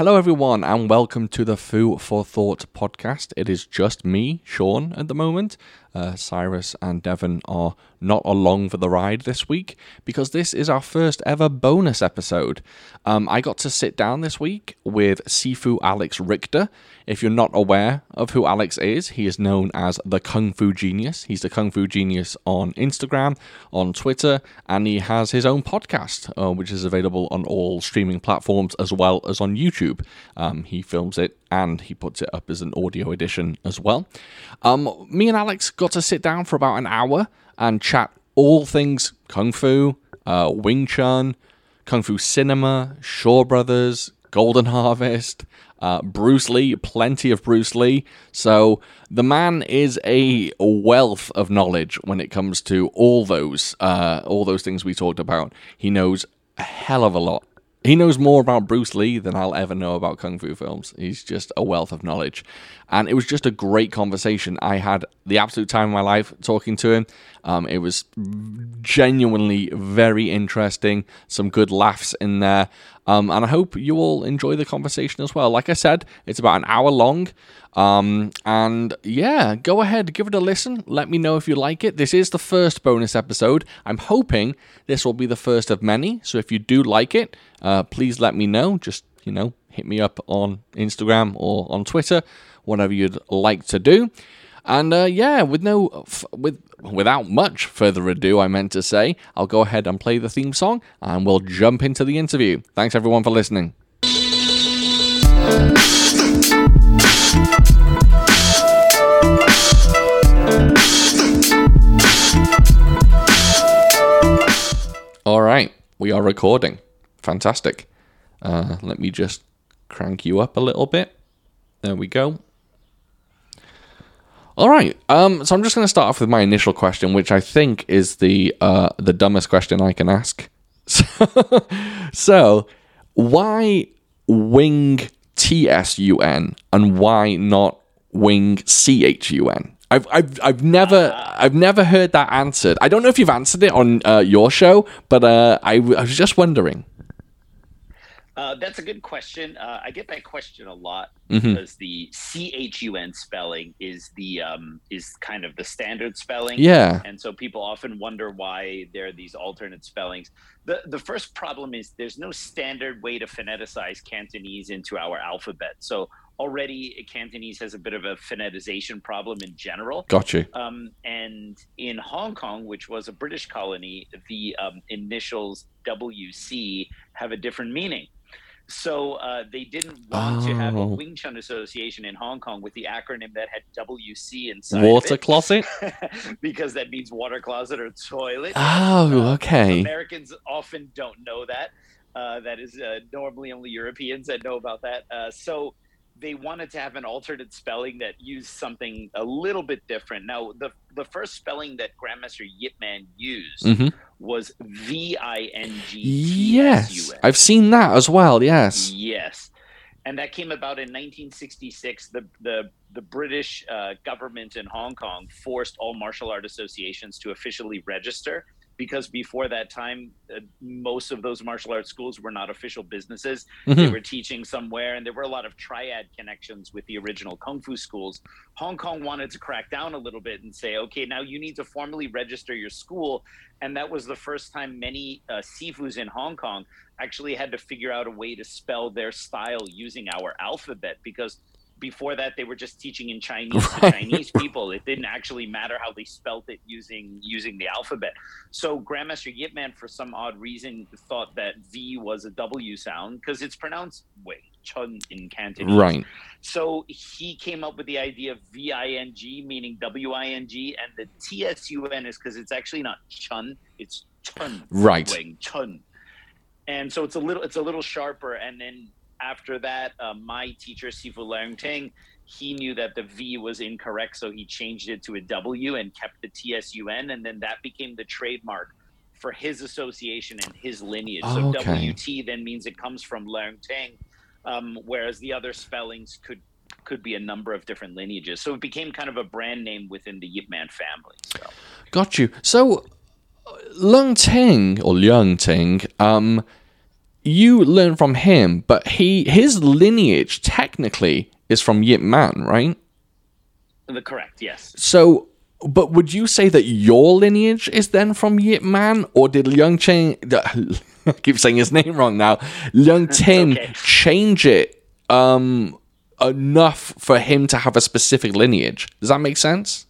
Hello, everyone, and welcome to the Food for Thought podcast. It is just me, Sean, at the moment. Uh, Cyrus and Devon are not along for the ride this week because this is our first ever bonus episode. Um, I got to sit down this week with Sifu Alex Richter. If you're not aware of who Alex is, he is known as the Kung Fu Genius. He's the Kung Fu Genius on Instagram, on Twitter, and he has his own podcast, uh, which is available on all streaming platforms as well as on YouTube. Um, he films it and he puts it up as an audio edition as well. Um, me and Alex got to sit down for about an hour and chat all things Kung Fu, uh, Wing Chun, Kung Fu Cinema, Shaw Brothers, Golden Harvest, uh, Bruce Lee, plenty of Bruce Lee. So the man is a wealth of knowledge when it comes to all those, uh, all those things we talked about. He knows a hell of a lot he knows more about Bruce Lee than I'll ever know about kung fu films. He's just a wealth of knowledge. And it was just a great conversation. I had the absolute time of my life talking to him. Um, it was genuinely very interesting, some good laughs in there. Um, and I hope you all enjoy the conversation as well. Like I said, it's about an hour long. Um, and yeah, go ahead, give it a listen. Let me know if you like it. This is the first bonus episode. I'm hoping this will be the first of many. So if you do like it, uh, please let me know. Just, you know, hit me up on Instagram or on Twitter, whatever you'd like to do. And uh, yeah, with no, with without much further ado, I meant to say, I'll go ahead and play the theme song, and we'll jump into the interview. Thanks everyone for listening. All right, we are recording. Fantastic. Uh, let me just crank you up a little bit. There we go. All right. Um, so I'm just going to start off with my initial question, which I think is the uh, the dumbest question I can ask. So, so why wing TSUN and why not wing CHUN? I've, I've, I've never I've never heard that answered. I don't know if you've answered it on uh, your show, but uh, I, I was just wondering. Uh, that's a good question. Uh, I get that question a lot mm-hmm. because the CHUN spelling is the um, is kind of the standard spelling. Yeah. And so people often wonder why there are these alternate spellings. The the first problem is there's no standard way to phoneticize Cantonese into our alphabet. So already Cantonese has a bit of a phonetization problem in general. Gotcha. Um, and in Hong Kong, which was a British colony, the um, initials WC have a different meaning. So uh, they didn't want oh. to have a oh. Wing Chun association in Hong Kong with the acronym that had WC inside. Water closet? because that means water closet or toilet. Oh, uh, okay. Americans often don't know that. Uh, that is uh, normally only Europeans that know about that. Uh, so they wanted to have an alternate spelling that used something a little bit different. Now, the the first spelling that Grandmaster Yip Man used mm-hmm. was V I N G. Yes, I've seen that as well. Yes. Yes, and that came about in 1966. The the the British uh, government in Hong Kong forced all martial art associations to officially register because before that time, uh, most of those martial arts schools were not official businesses. Mm-hmm. They were teaching somewhere, and there were a lot of triad connections with the original kung fu schools. Hong Kong wanted to crack down a little bit and say, okay, now you need to formally register your school. And that was the first time many uh, Sifus in Hong Kong actually had to figure out a way to spell their style using our alphabet because before that they were just teaching in Chinese right. to Chinese people. It didn't actually matter how they spelt it using using the alphabet. So Grandmaster Yip Man, for some odd reason, thought that V was a W sound because it's pronounced Wei Chun in Cantonese. Right. So he came up with the idea of V I N G, meaning W I N G, and the T S U N is because it's actually not Chun, it's Chun. Right. Wing, chun. And so it's a little it's a little sharper, and then after that, uh, my teacher, Sifu Leung Ting, he knew that the V was incorrect, so he changed it to a W and kept the TSUN, and then that became the trademark for his association and his lineage. Oh, so okay. WT then means it comes from Leung Ting, um, whereas the other spellings could could be a number of different lineages. So it became kind of a brand name within the Yip Man family. So. Got you. So Leung Ting or Leung Ting, um, you learn from him, but he his lineage technically is from Yip Man, right? The correct, yes. So, but would you say that your lineage is then from Yip Man, or did Liang Chen? I keep saying his name wrong now. Liang Tin okay. change it um, enough for him to have a specific lineage. Does that make sense?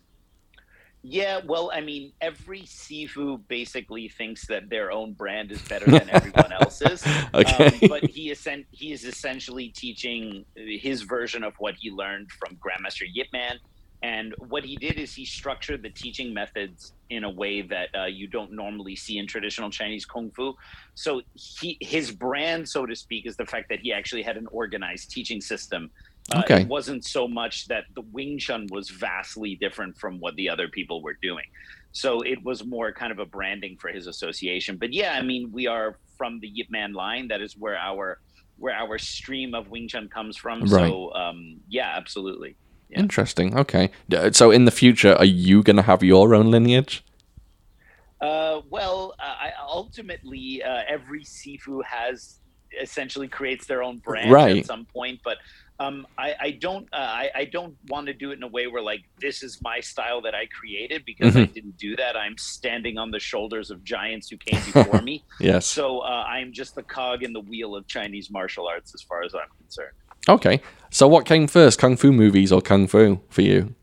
Yeah, well, I mean, every Sifu basically thinks that their own brand is better than everyone else's. Okay. Um, but he is he is essentially teaching his version of what he learned from Grandmaster Yip Man. And what he did is he structured the teaching methods in a way that uh, you don't normally see in traditional Chinese kung fu. So he his brand, so to speak, is the fact that he actually had an organized teaching system. Uh, Okay. It wasn't so much that the Wing Chun was vastly different from what the other people were doing. So it was more kind of a branding for his association. But yeah, I mean, we are from the Yip Man line. That is where our where our stream of Wing Chun comes from. Right. So um, yeah, absolutely. Yeah. Interesting. Okay. So, in the future, are you going to have your own lineage? Uh, well, uh, I, ultimately, uh, every Sifu has essentially creates their own brand Right. at some point, but um, I, I don't uh, I, I don't want to do it in a way where like this is my style that I created because I didn't do that. I'm standing on the shoulders of giants who came before me. Yes. So uh, I'm just the cog in the wheel of Chinese martial arts as far as I'm concerned. Okay. So, what came first, kung fu movies or kung fu for you?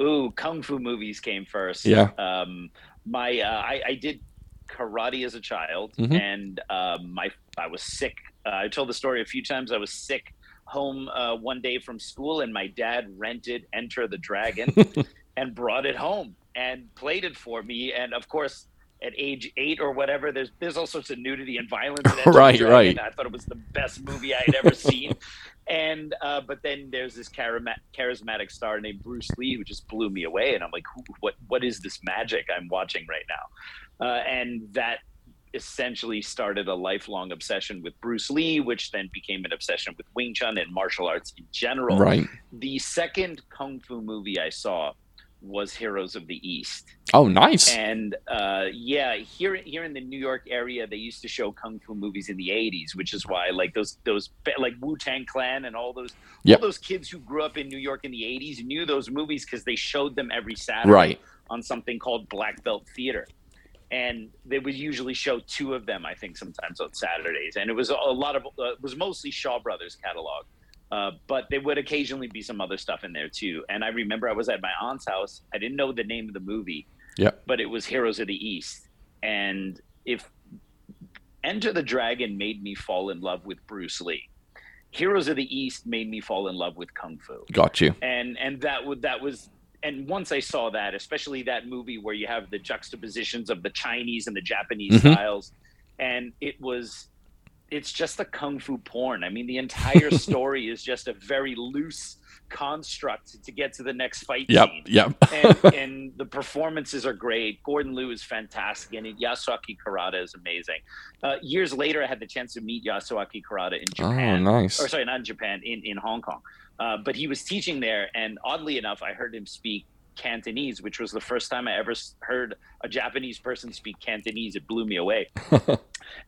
Ooh, kung fu movies came first. Yeah. Um, my uh, I, I did karate as a child, Mhm. and um, my I was sick. Uh, I told the story a few times. I was sick home uh, one day from school, and my dad rented Enter the Dragon and brought it home and played it for me. And of course. At age eight or whatever, there's there's all sorts of nudity and violence. In Enter Right, right. I thought it was the best movie I had ever seen. And uh, but then there's this charima- charismatic star named Bruce Lee who just blew me away, and I'm like, Who, what what is this magic I'm watching right now? Uh, and that essentially started a lifelong obsession with Bruce Lee, which then became an obsession with Wing Chun and martial arts in general. Right. The second kung fu movie I saw was Heroes of the East. Oh, nice. And uh, yeah, here here in the New York area, they used to show kung fu movies in the '80s, which is why like those those like Wu Tang Clan and all those Yep. all those kids who grew up in New York in the '80s knew those movies because they showed them every Saturday Right. on something called Black Belt Theater. And they would usually show two of them, I think, sometimes on Saturdays. And it was a lot of, uh, it was mostly Shaw Brothers catalog. Uh, but there would occasionally be some other stuff in there too. And I remember I was at my aunt's house. I didn't know the name of the movie, Yep. but it was Heroes of the East. And if Enter the Dragon made me fall in love with Bruce Lee, Heroes of the East made me fall in love with Kung Fu Got you. and and that would that was and once I saw that, especially that movie where you have the juxtapositions of the Chinese and the Japanese Mhm. styles, and it was it's just a kung fu porn. I mean, the entire story is just a very loose construct to get to the next fight Yep. scene. Yep. and, and the performances are great. Gordon Liu is fantastic, and Yasuaki Kurata is amazing. Uh, years later, I had the chance to meet Yasuaki Kurata in oh, Japan nice. or sorry, not in Japan, in, in Hong Kong. Uh, but he was teaching there, and oddly enough, I heard him speak Cantonese, which was the first time I ever heard a Japanese person speak Cantonese. It blew me away.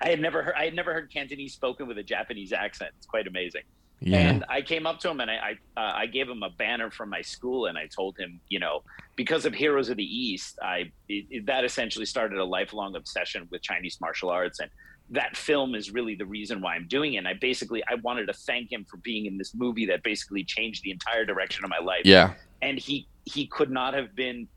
I had never heard I had never heard Cantonese spoken with a Japanese accent. It's quite amazing. Yeah. And I came up to him and I I, uh, I gave him a banner from my school and I told him, you know, because of Heroes of the East, I it, it- that essentially started a lifelong obsession with Chinese martial arts and that film is really the reason why I'm doing it. And I basically I wanted to thank him for being in this movie that basically changed the entire direction of my life. yeah. And he he could not have been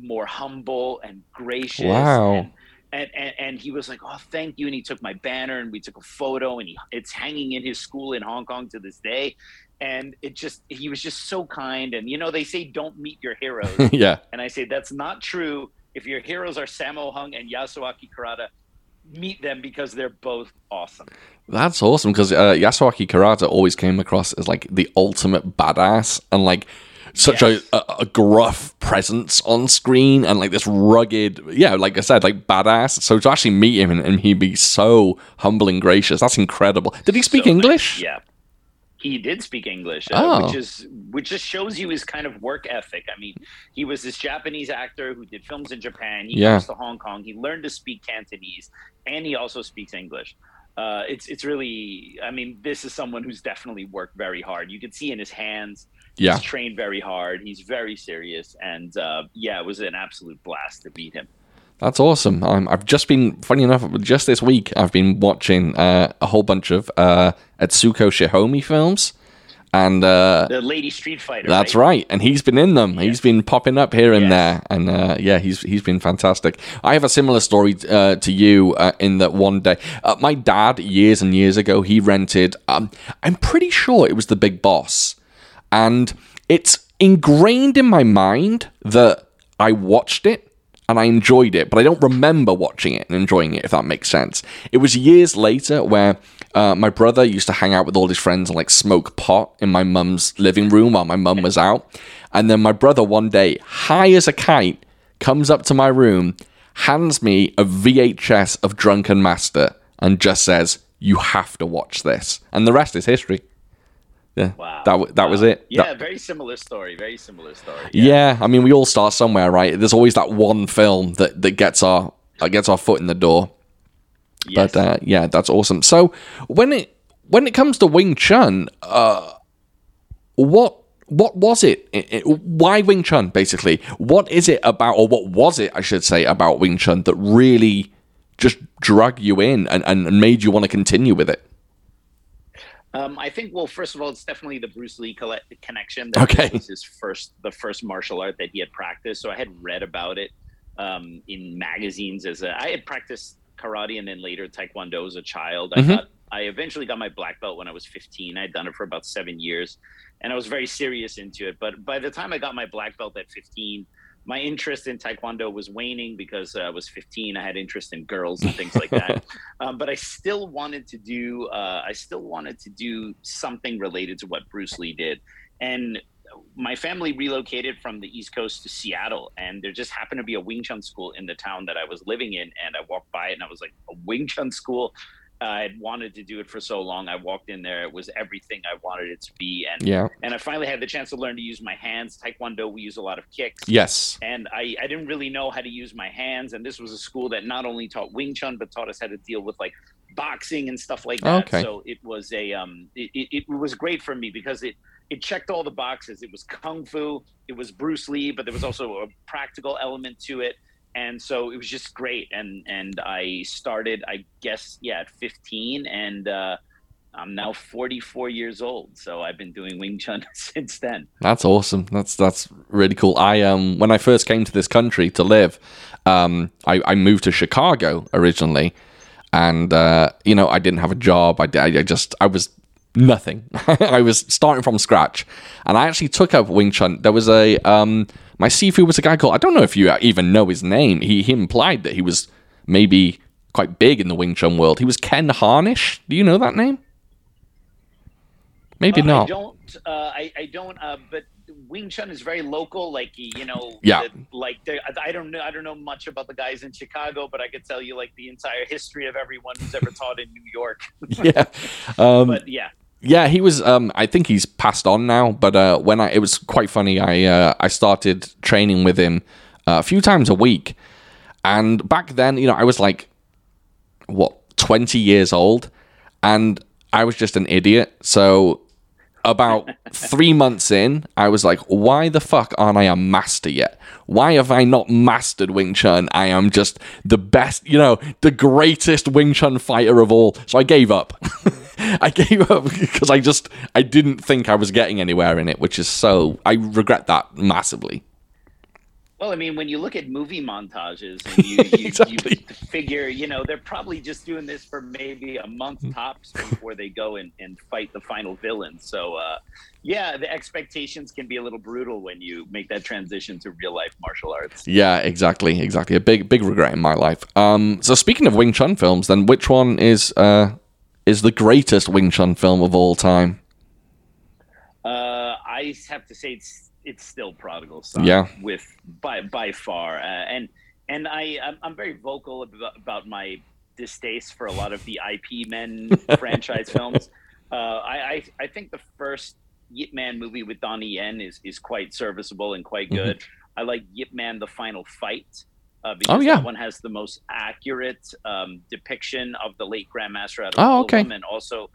more humble and gracious. Wow. And, and, and, and he was like, "Oh, thank you!" And he took my banner, and we took a photo, and he, it's hanging in his school in Hong Kong to this day. And it just, he was just so kind. And you know, they say don't meet your heroes, yeah. and I say that's not true. If your heroes are Sammo Hung and Yasuaki Kurata, meet them because they're both awesome. That's awesome because uh, Yasuaki Kurata always came across as like the ultimate badass and like such Yes. a, a, a gruff presence on screen and like this rugged, yeah, like I said, like badass. So to actually meet him and, and he'd be so humble and gracious, that's incredible. Did he speak So nice. English? Yeah. He did speak English, uh, Oh. which is which just shows you his kind of work ethic. I mean, he was this Japanese actor who did films in Japan. He Yeah. comes to Hong Kong. He learned to speak Cantonese, and he also speaks English. uh, it's it's really. I mean, this is someone who's definitely worked very hard. You can see in his hands. Yeah. He's trained very hard. He's very serious, and uh, yeah, it was an absolute blast to beat him. That's awesome. Um, I've just been, funny enough, just this week, I've been watching uh, a whole bunch of uh, Atsuko Shihomi films. And uh, the Lady Street Fighter. That's right? right, and he's been in them. He's been popping up here and Yes. there, and uh, yeah, he's he's been fantastic. I have a similar story uh, to you uh, in that one day, uh, my dad years and years ago, he rented. Um, I'm pretty sure it was The Big Boss, and it's ingrained in my mind that I watched it and I enjoyed it, but I don't remember watching it and enjoying it, if that makes sense. It was years later where uh, my brother used to hang out with all his friends and like smoke pot in my mum's living room while my mum was out. And then my brother one day, high as a kite, comes up to my room, hands me a VHS of Drunken Master, and just says, You have to watch this. And the rest is history. Yeah, Wow. that, that was it. Yeah, That- very similar story. Very similar story. yeah, I mean, we all start somewhere, right? There's always that one film that, that gets our that gets our foot in the door. Yes. But uh, yeah, that's awesome. So when it when it comes to Wing Chun, uh, what what was it? I- I- Why Wing Chun? Basically, what is it about, or what was it, I should say, about Wing Chun that really just drug you in and, and made you want to continue with it? Um, I think, well, first of all, it's definitely the Bruce Lee connection. That Okay. was his first, the first martial art that he had practiced. So I had read about it um, in magazines as a. I had practiced karate and then later taekwondo as a child. I Mhm. got, I eventually got my black belt when I was 15. I had done it for about seven years, and I was very serious into it. But by the time I got my black belt at 15. My interest in Taekwondo was waning because uh, I was 15. I had interest in girls and things like that um, but I still wanted to do uh, I still wanted to do something related to what Bruce Lee did, and my family relocated from the East Coast to Seattle, and there just happened to be a Wing Chun school in the town that I was living in, and I walked by it, and I was like, a Wing Chun school. I had wanted to do it for so long. I walked in there; it was everything I wanted it to be, and Yeah. and I finally had the chance to learn to use my hands. Taekwondo, we use a lot of kicks Yes. and I, I didn't really know how to use my hands and this was a school that not only taught wing chun but taught us how to deal with like boxing and stuff like that Okay. so it was a um it, it, it was great for me because it it checked all the boxes it was kung fu it was bruce lee but there was also a practical element to it and so it was just great and and i started i guess yeah at 15 and uh i'm now 44 years old so i've been doing wing chun since then That's awesome. That's that's really cool. I um when I first came to this country to live, um I, I moved to Chicago originally, and uh, you know I didn't have a job. I, I just I was nothing. I was starting from scratch, and I actually took up Wing Chun. There was a um my sifu was a guy called I don't know if you even know his name. He he implied that he was maybe quite big in the Wing Chun world. He was Ken Harnish. Do you know that name? Maybe Uh, I not. don't. Uh, I, I don't. Uh, but Wing Chun is very local. Like you know. Yeah. the- like I I don't know. I don't know much about the guys in Chicago, but I could tell you like the entire history of everyone who's ever taught in New York. yeah. Um, But yeah. Yeah, he was. Um, I think he's passed on now. But uh, when I, it was quite funny. I uh, I started training with him uh, a few times a week, and back then, you know, I was like, what, twenty years old, and I was just an idiot. So about three months in, I was like, why the fuck aren't I a master yet? Why have I not mastered Wing Chun? I am just the best, you know, the greatest Wing Chun fighter of all. So I gave up. I gave up because I just I didn't think I was getting anywhere in it, which is so I regret that massively. Well, I mean, when you look at movie montages and you, you, Exactly. you figure, you know, they're probably just doing this for maybe a month tops before they go and, and fight the final villain. So, uh, yeah, the expectations can be a little brutal when you make that transition to real life martial arts. Yeah, exactly, exactly. A big big regret in my life. Um, so speaking of Wing Chun films, then which one is uh is the greatest Wing Chun film of all time? Uh, I have to say it's it's still Prodigal Son. Yeah. with by by far, uh, and and I I'm, I'm very vocal about, about my distaste for a lot of the IP Men franchise films. Uh, I, I I think the first Yip Man movie with Donnie Yen is is quite serviceable and quite good. I like Yip Man: The Final Fight. Uh, because Oh, yeah. that one has the most accurate um, depiction of the late Grandmaster out of Oh, okay. and also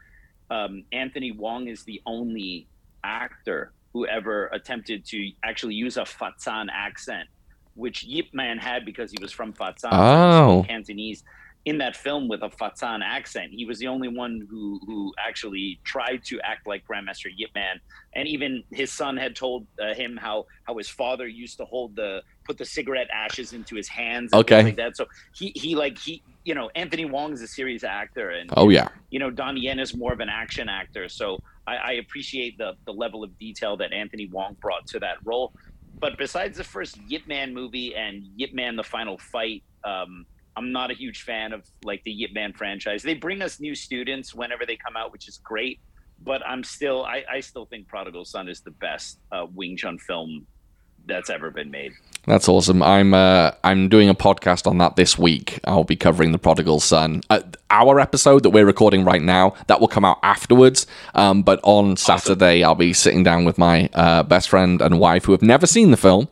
um, Anthony Wong is the only actor who ever attempted to actually use a Fatsan accent, which Yip Man had because he was from Fatsan. Oh. spoke Cantonese in that film with a Fatsan accent. He was the only one who who actually tried to act like Grandmaster Yip Man, and even his son had told uh, him how how his father used to hold the put the cigarette ashes into his hands. And Okay. like that. So he he like he you know Anthony Wong is a serious actor, and Oh yeah. you know Donnie Yen is more of an action actor. So I, I appreciate the the level of detail that Anthony Wong brought to that role. But besides the first Yip Man movie and Yip Man: The Final Fight, um, I'm not a huge fan of like the Yip Man franchise. They bring us new students whenever they come out, which is great. But I'm still, I, I still think Prodigal Son is the best uh, Wing Chun film that's ever been made. That's awesome. I'm uh, I'm doing a podcast on that this week. I'll be covering the Prodigal Son. Uh, our episode that we're recording right now that will come out afterwards. Um, but on Saturday, I'll be sitting down with my uh, best friend and wife who have never seen the film,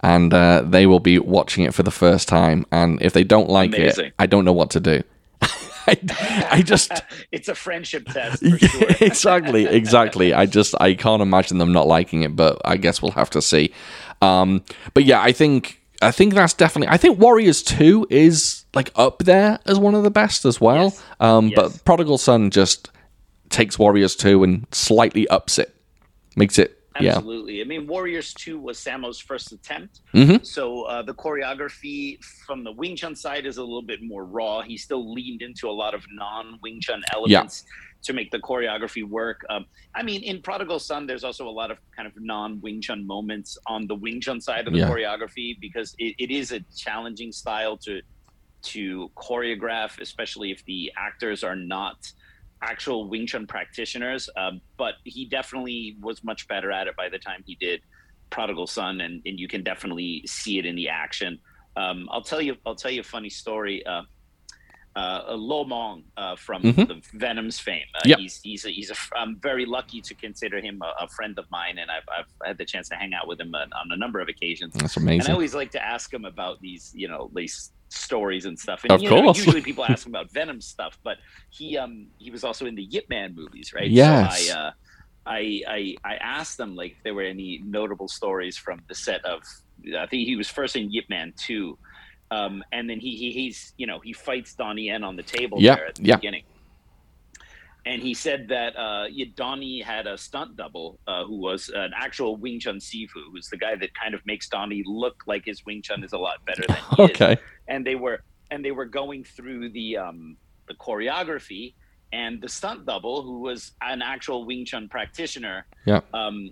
and uh, they will be watching it for the first time. And if they don't like Amazing. it, I don't know what to do. I, I just it's a friendship test for sure. exactly, exactly. I just I can't imagine them not liking it, but I guess we'll have to see. Um, but yeah, I think I think that's definitely. I think Warriors Two is like up there as one of the best as well. Yes. Um, Yes. But Prodigal Son just takes Warriors Two and slightly ups it, makes it. Yeah, Absolutely. I mean, Warriors 2 was Sammo's first attempt. Mhm. So uh, the choreography from the Wing Chun side is a little bit more raw. He still leaned into a lot of non Wing Chun elements to make the choreography work. Um, I mean, in Prodigal Son, there's also a lot of kind of non Wing Chun moments on the Wing Chun side of the Yeah. choreography because it, it is a challenging style to to choreograph, especially if the actors are not actual Wing Chun practitioners. Um, but he definitely was much better at it by the time he did Prodigal Son, and, and you can definitely see it in the action. Um, I'll tell you. I'll tell you a funny story. Uh, uh, Lo Mong uh, from Mhm. the Venom's fame. Uh, Yep. He's he's a, he's a. I'm very lucky to consider him a, a friend of mine, and I've, I've had the chance to hang out with him on, on a number of occasions. that's And I always like to ask him about these, you know, these stories and stuff. And Of you know, usually people ask him about Venom stuff, but he um he was also in the Yip Man movies, right? Yes. So I uh I I I asked them like if there were any notable stories from the set of I think he was first in Yip Man 2. Um, and then he, he he's you know he fights Donnie Yen on the table Yeah, there at the yeah. beginning. And he said that uh, Donnie had a stunt double uh, who was an actual Wing Chun Sifu, who's the guy that kind of makes Donnie look like his Wing Chun is a lot better than he is Okay. and they were and they were going through the um the choreography and the stunt double who was an actual wing chun practitioner Yeah. um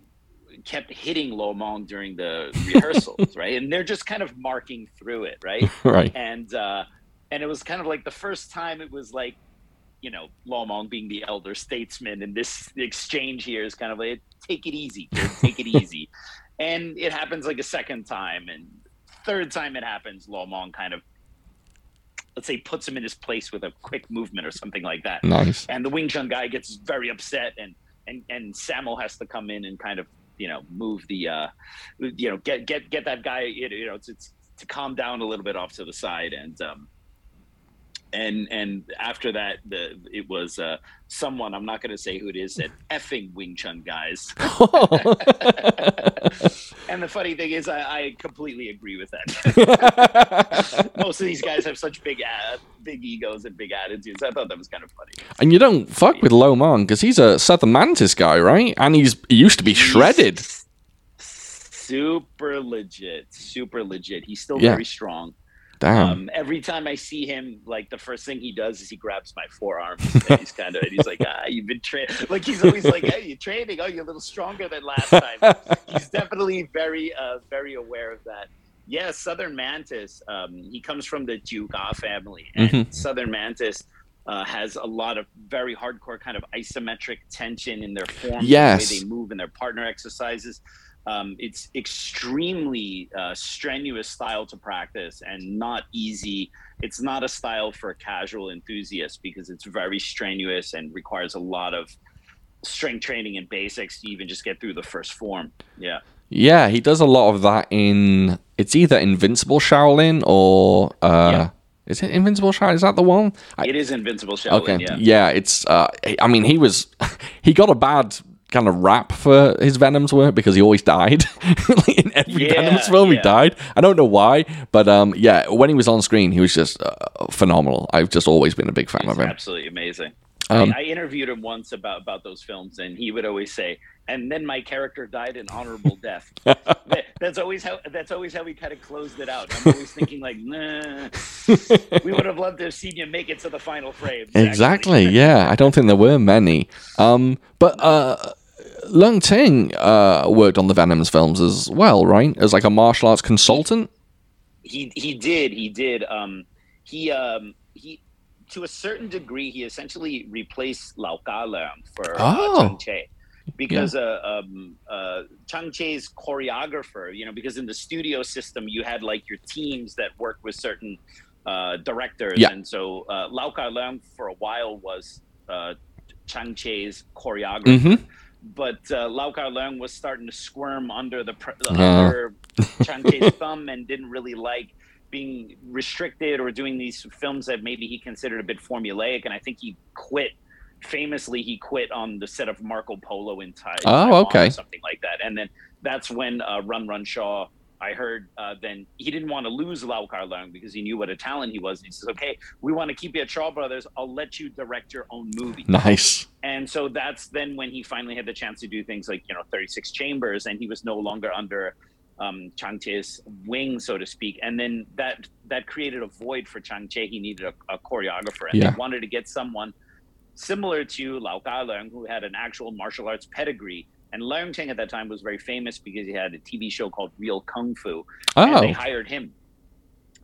kept hitting Lomong during the rehearsals right and they're just kind of marking through it right Right. and uh and it was kind of like the first time it was like you know Lomong being the elder statesman and this exchange here is kind of like take it easy kid, take it easy and it happens like a second time and third time it happens Lomong kind of let's say puts him in his place with a quick movement or something like that Nice. and the Wing Chun guy gets very upset, and and and Sammo has to come in and kind of you know move the uh, you know get get get that guy you know to, to calm down a little bit off to the side, and um, and and after that the it was uh, someone I'm not going to say who it is said effing Wing Chun guys, and the funny thing is I, I completely agree with that. Most of these guys have such big uh, big egos and big attitudes. I thought that was kind of funny. and you don't fuck with Lomon because he's a Southern Mantis guy, right? And he's he used to be shredded. He's Super legit, super legit. He's still Yeah. very strong. Damn. Um, every time I see him, like the first thing he does is he grabs my forearm. And he's kind of, and he's like, "Ah, you've been training." Like he's always like, "Hey, you're training. Oh, you're a little stronger than last time." he's definitely very, uh, very aware of that. Yeah, Southern Mantis. Um, he comes from the Chu Gar family, and Mhm. Southern Mantis uh, has a lot of very hardcore kind of isometric tension in their form, Yes. the way they move, and their partner exercises. Um, it's extremely uh, strenuous style to practice and not easy. It's not a style for casual enthusiasts because it's very strenuous and requires a lot of strength training and basics to even just get through the first form. Yeah. Yeah, he does a lot of that in. It's either Invincible Shaolin or. Uh, Yeah. Is it Invincible Shaolin? Is that the one? I, It is Invincible Shaolin. okay. Yeah. it's. Uh, I mean, he was. He got a bad kind of rap for his Venoms work because he always died. like in every Yeah, Venom's film, he died. I don't know why, but um, yeah, when he was on screen, he was just uh, phenomenal. I've just always been a big fan He's of him. absolutely amazing. Um, I, I interviewed him once about about those films, and he would always say, "And then my character died an honorable death." That- that's always how that's always how we kind of closed it out. I'm always thinking like, "Nah, we would have loved to have seen you make it to the final frame. actually." Exactly. Yeah, I don't think there were many. Um, but uh, Leung Ting uh, worked on the Venom's films as well, right? As like a martial arts consultant. he he did he did um he um he to a certain degree he essentially replaced Lau Ka Leung for Oh. uh, Che because uh, um, uh, Chang Che's choreographer you know because in the studio system you had like your teams that worked with certain uh, directors Yeah. and so uh, Lau Ka Leung for a while was uh, Chang Che's choreographer Mm-hmm. but uh, Lau Ka Leung was starting to squirm under the pr- Uh. under Chang Che's thumb and didn't really like being restricted or doing these films that maybe he considered a bit formulaic. And I think he quit. Famously, he quit on the set of Marco Polo in Thai- Oh, okay. or something like that. And then that's when uh, Run Run Shaw. I heard uh, then he didn't want to lose Lau Kar Leung because he knew what a talent he was. And he says, "Okay, we want to keep you at Shaw Brothers. I'll let you direct your own movie." Nice. and so that's then when he finally had the chance to do things like you know 36 chambers and he was no longer under um, Chang Che's wing so to speak and then that that created a void for Chang Che he needed a, a choreographer and Yeah. they wanted to get someone similar to Lau Ka Leung who had an actual martial arts pedigree and Leung Ting at that time was very famous because he had a TV show called Real Kung Fu and Oh, they hired him.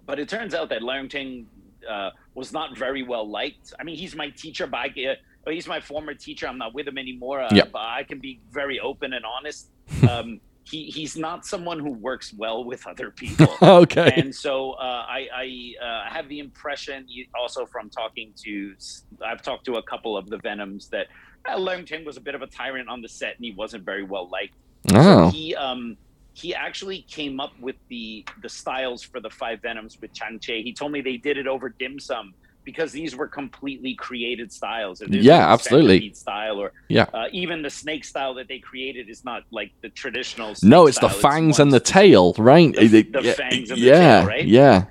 But it turns out that Leung Ting uh, was not very well liked. I mean, he's my teacher, but I, uh, he's my former teacher. I'm not with him anymore. Uh, Yeah. But I can be very open and honest. Um, he, he's not someone who works well with other people. okay. and so uh, I, I uh, have the impression, also from talking to, I've talked to a couple of the Venoms that uh, Ting was a bit of a tyrant on the set and he wasn't very well liked Oh, he um he actually came up with the the styles for the five venoms with Chang Che. He told me they did it over dim sum because these were completely created styles. Yeah, absolutely. Style or Yeah. uh, even the snake style that they created is not like the traditional. no, it's the fangs one and the tail, right? The- They- the yeah, fangs and the yeah, tail, right? Yeah.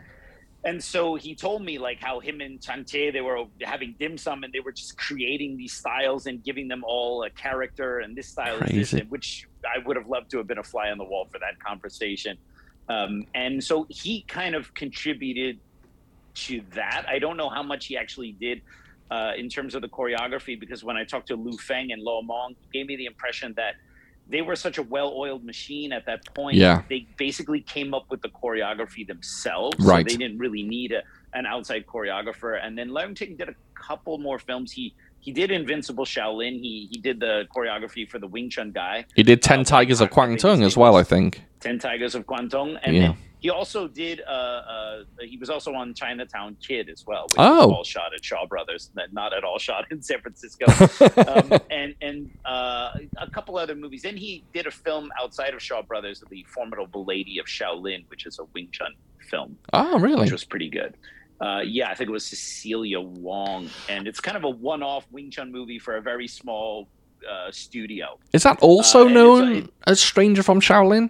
And so he told me like how him and Chang Che they were having dim sum and they were just creating these styles and giving them all a character and this style is this, and which I would have loved to have been a fly on the wall for that conversation. Um, and so he kind of contributed to that. I don't know how much he actually did uh, in terms of the choreography because when I talked to Lu Feng and Lo Mong, gave me the impression that they were such a well-oiled machine at that point. Yeah. They basically came up with the choreography themselves. Right. So they didn't really need a, an outside choreographer. And then Leung Ting did a couple more films. He he did Invincible Shaolin. He he did the choreography for the Wing Chun guy, He did Ten Uh, Tigers of Kwangtung as well, I think. Ten Tigers of Guangdong, and Yeah. then he also did. Uh, uh, he was also on Chinatown Kid as well, which Oh. was all shot at Shaw Brothers, not- at all shot in San Francisco. um, and and uh, a couple other movies. Then he did a film outside of Shaw Brothers, The Formidable Lady of Shaolin, which is a Wing Chun film, oh, really? which was pretty good. Uh, yeah, I think it was Cecilia Wong, and it's kind of a one-off Wing Chun movie for a very small uh, studio. Is that also Uh, it's, known uh, as Stranger from Shaolin?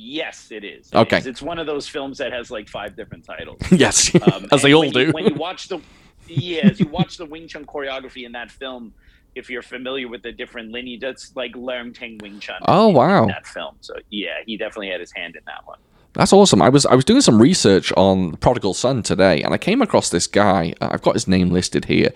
Yes, it is. It Okay. is. it's one of those films that has like five different titles. yes, Um, as they all when you- do. when you watch the, yeah, as you watch the Wing Chun choreography in that film, if you're familiar with the different lineage, that's like Leung Ting Wing Chun. Oh, wow. In that film, so yeah, he definitely had his hand in that one. That's awesome. I was I was doing some research on Prodigal Son today, and I came across this guy. Uh, I've got his name listed here.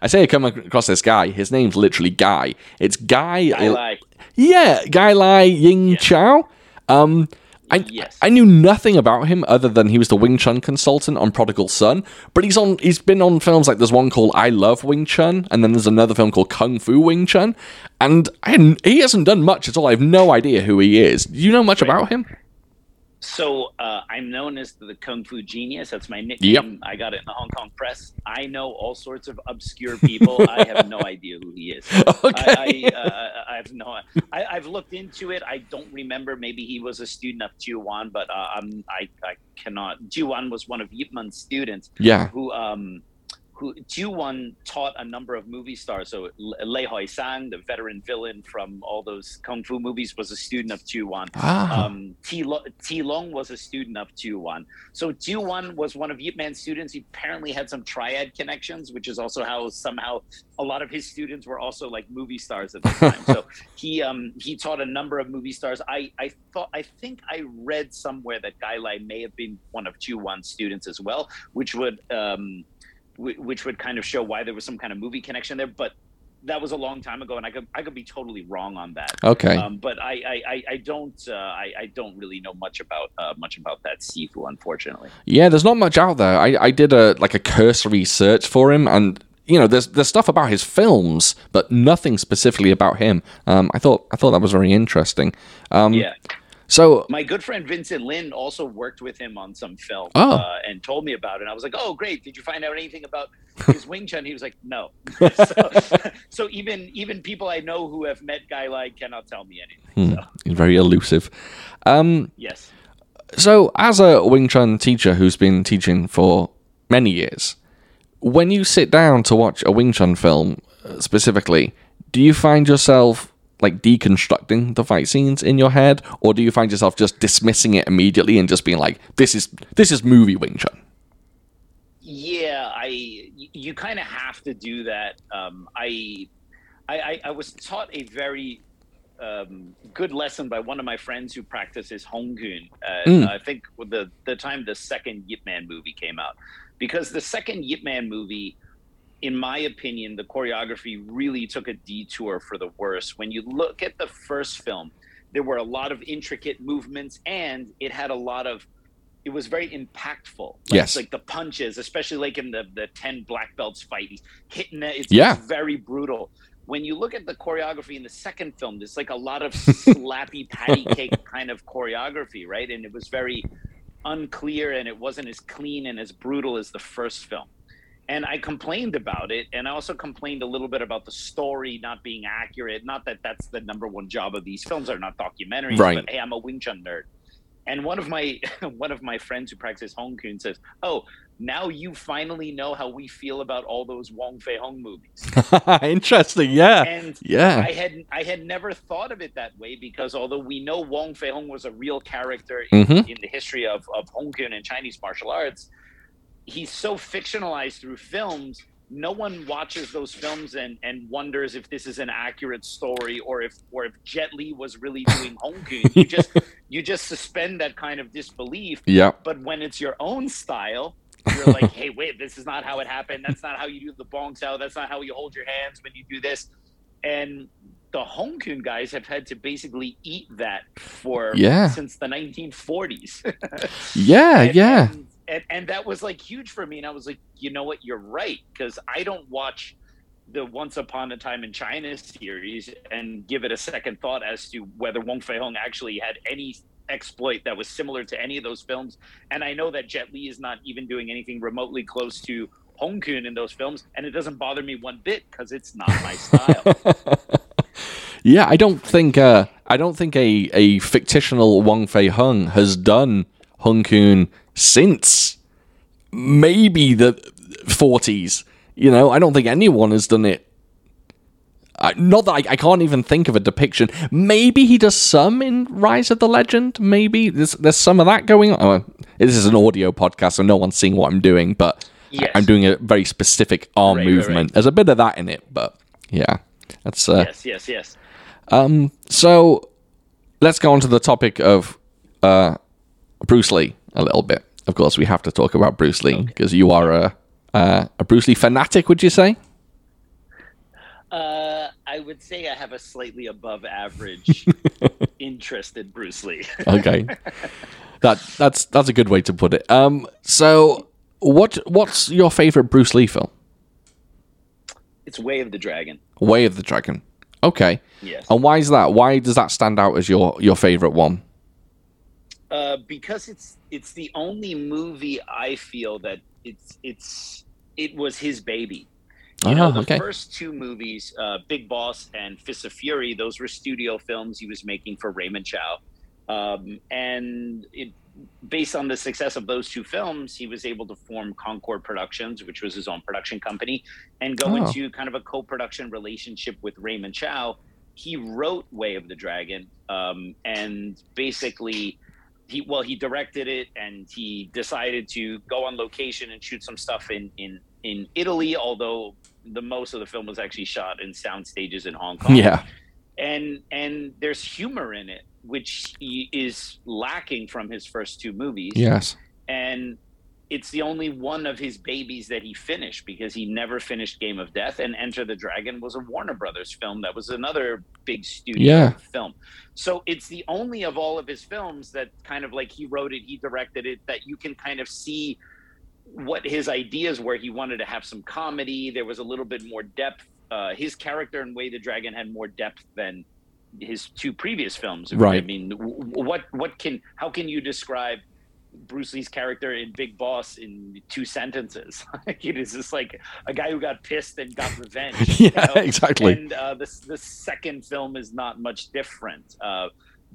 I say I come across this guy. His name's literally Guy. It's Guy. I like. yeah, Guy Lai Ying Yeah. Chow. Um, I Yes. I knew nothing about him other than he was the Wing Chun consultant on Prodigal Son. But he's on. He's been on films like there's one called I Love Wing Chun, and then there's another film called Kung Fu Wing Chun. And I he hasn't done much at all. I have no idea who he is. Do you know much about him? So uh, I'm known as the Kung Fu Genius. That's my nickname. I got it in the Hong Kong press. I know all sorts of obscure people. I have no idea who he is. Okay. I, I, uh, I have no. I, I've looked into it. I don't remember. Maybe he was a student of Juwan, but uh, um, I I cannot. Juwan was one of Yip Man's students Yeah. who um who Juwan taught a number of movie stars. So Lei Hoi Sang, the veteran villain from all those kung fu movies, was a student of Juwan. Ah. Um, T. Lo- Ti Lung was a student of Juwan. So Juwan was one of Yip Man's students. He apparently had some triad connections, which is also how somehow a lot of his students were also like movie stars at the time. so he um he taught a number of movie stars. I I thought I think I read somewhere that Guy Lai may have been one of Juwan's students as well, which would um which would kind of show why there was some kind of movie connection there, but. That was a long time ago, and I could I could be totally wrong on that. Okay. Um, but I, I, I, don't uh, I, I don't really know much about uh, much about that Sifu, unfortunately. Yeah, there's not much out there. I, I did a like a cursory search for him, and you know, there's there's stuff about his films, but nothing specifically about him. Um, I thought I thought that was very interesting. Um, yeah, So my good friend Vincent Lin also worked with him on some film Oh. uh, and told me about it. And I was like, oh, great! Did you find out anything about his Wing Chun? He was like, no. so, so even even people I know who have met Guy Lai cannot tell me anything. So he's very elusive. Um, yes, so as a Wing Chun teacher who's been teaching for many years, when you sit down to watch a Wing Chun film uh, specifically, do you find yourself like deconstructing the fight scenes in your head, or do you find yourself just dismissing it immediately and just being like, "This is this is movie Wing Chun"? yeah, I you kind of have to do that. Um, I, I I was taught a very um, good lesson by one of my friends who practices Hung Kuen. Uh, Mm. I think the the time the second Yip Man movie came out, because the second Yip Man movie, in my opinion, the choreography really took a detour for the worse. When you look at the first film, there were a lot of intricate movements, and it had a lot of. It was very impactful. Like, Yes. like the punches, especially like in the the ten black belts fight, he's hitting it. It's, Yeah. very brutal when you look at the choreography in the second film, there's like a lot of slappy patty cake kind of choreography, right? And it was very unclear and it wasn't as clean and as brutal as the first film. And I complained about it. And I also complained a little bit about the story not being accurate. Not that that's the number one job of these films are not documentaries, Right. but hey, I'm a Wing Chun nerd. And one of my one of my friends who practices Hung Kuen says, "Oh, now you finally know how we feel about all those Wong Fei Hong movies." Interesting, yeah, And yeah, I had I had never thought of it that way because although we know Wong Fei Hong was a real character in, Mhm. in the history of, of Hong Kong and Chinese martial arts, he's so fictionalized through films. No one watches those films and, and wonders if this is an accurate story or if or if Jet Li was really doing Hung Kuen. You just you just suspend that kind of disbelief. yeah, But when it's your own style, you're like, hey, wait, this is not how it happened. That's not how you do the bong sau. That's not how you hold your hands when you do this. And the Hung Kuen guys have had to basically eat that for Yeah. since the 1940s. yeah, And- yeah. And, and, and that was like huge for me. And I was like, you know what? You're right. Because I don't watch the Once Upon a Time in China series and give it a second thought as to whether Wong fei-hung actually had any exploit that was similar to any of those films. And I know that Jet Li is not even doing anything remotely close to Hung Kuen in those films. And it doesn't bother me one bit because it's not my style. Yeah, I don't think uh, I don't think a, a fictional Wong Fei Hung has done Hung Kuen since maybe the forties. You know, I don't think anyone has done it. I, not that I, I can't even think of a depiction. Maybe he does some in Rise of the Legend. Maybe there's there's some of that going on. Oh, this is an audio podcast, so no one's seeing what I'm doing, but Yes. I'm doing a very specific arm Right, right, movement. right. There's a bit of that in it, but yeah, that's uh, yes, yes, yes. um, so let's go on to the topic of uh, Bruce Lee a little bit. Of course, we have to talk about Bruce Lee because you are a, uh, a Bruce Lee fanatic, would you say? Uh, I would say I have a slightly above average interest in Bruce Lee. Okay, that that's that's a good way to put it. Um, so what what's your favorite Bruce Lee film? it's Way of the Dragon. Way of the Dragon. Okay, Yes. and why is that? Why does that stand out as your your favorite one? Uh, because it's it's the only movie I feel that it's it's it was his baby. You Oh, know, the okay. first two movies, uh, Big Boss and Fist of Fury, those were studio films he was making for Raymond Chow. Um, and it, based on the success of those two films, he was able to form Concord Productions, which was his own production company, and go Oh. into kind of a co production relationship with Raymond Chow. He wrote Way of the Dragon um, and basically. He, well, he directed it and he decided to go on location and shoot some stuff in, in, in Italy, although the most of the film was actually shot in sound stages in Hong Kong Yeah. and and there's humor in it which he is lacking from his first two movies Yes. and it's the only one of his babies that he finished because he never finished Game of Death and Enter the Dragon was a Warner Brothers film that was another big studio Yeah. film. So it's the only of all of his films that kind of like he wrote it, he directed it that you can kind of see what his ideas were. He wanted to have some comedy, there was a little bit more depth. Uh, his character in Way the Dragon had more depth than his two previous films. Right. I mean, what what can how can you describe Bruce Lee's character in Big Boss in two sentences. it is just like a guy who got pissed and got revenge. you yeah, know? exactly. And uh, the the second film is not much different, uh,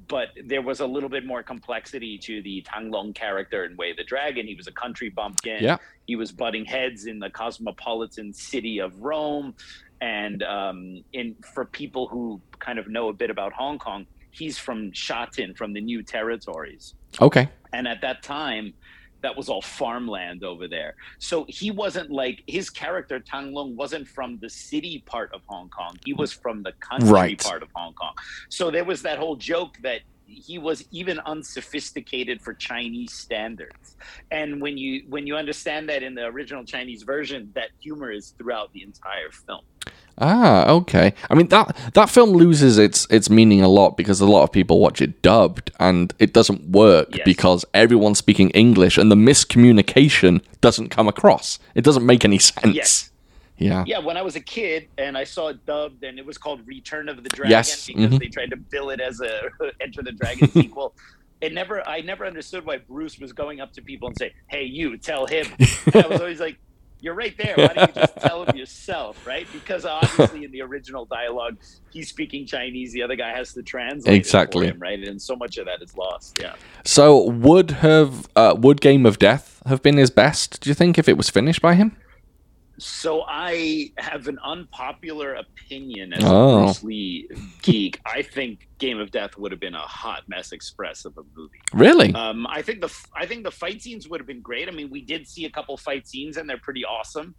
but there was a little bit more complexity to the Tang Lung character in Way of the Dragon. He was a country bumpkin. Yeah. He was butting heads in the cosmopolitan city of Rome, and um, in for people who kind of know a bit about Hong Kong, he's from Shatin, from the New Territories Okay. And at that time that was all farmland over there. So he wasn't like his character tang Lung wasn't from the city part of hong kong. He was from the country Right. part of hong kong. So there was that whole joke that he was even unsophisticated for chinese standards. And when you when you understand that in the original chinese version that humor is throughout the entire film Ah, okay. I mean that that film loses its its meaning a lot because a lot of people watch it dubbed and it doesn't work Yes. because everyone's speaking English and the miscommunication doesn't come across. It doesn't make any sense. Yes. Yeah. Yeah, when I was a kid and I saw it dubbed, and it was called Return of the Dragon Yes, because mhm. they tried to bill it as a Enter the Dragon sequel. It never, I never understood why Bruce was going up to people and say, "Hey, you, tell him." And I was always like, "You're right there. Why don't you just tell him yourself, right?" Because obviously in the original dialogue, he's speaking Chinese. The other guy has to translate Exactly. it for him, right? And so much of that is lost. Yeah. So would have uh, would Game of Death have been his best? Do you think if it was finished by him? So I have an unpopular opinion as Oh. a Bruce Lee geek. I think Game of Death would have been a hot mess express of a movie. Really? Um, I think the I think the fight scenes would have been great. I mean, we did see a couple fight scenes and they're pretty awesome.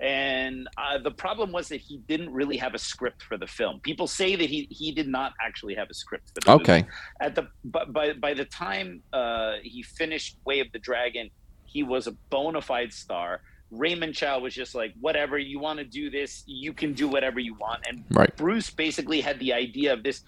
And uh, the problem was that he didn't really have a script for the film. People say that he he did not actually have a script for the movie okay. at the but by by the time uh, he finished Way of the Dragon, he was a bona fide star. Raymond Chow was just like, whatever you want to do this, you can do whatever you want. And Right. Bruce basically had the idea of this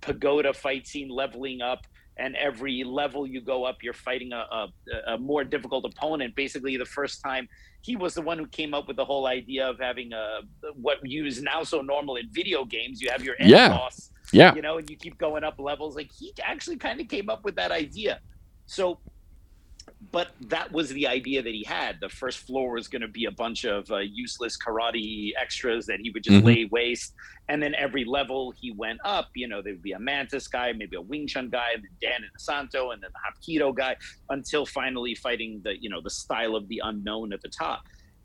pagoda fight scene leveling up, and every level you go up, you're fighting a, a, a more difficult opponent. Basically, the first time he was the one who came up with the whole idea of having a what is now so normal in video games. You have your end Yeah. boss Yeah. you know, and you keep going up levels. Like he actually kind of came up with that idea. So, but that was the idea that he had. The first floor was going to be a bunch of uh, useless karate extras that he would just Mhm. lay waste. And then every level he went up, you know, there would be a Mantis guy, maybe a Wing Chun guy, and then Dan Inosanto, and then the Hapkido guy, until finally fighting the, you know, the style of the unknown at the top.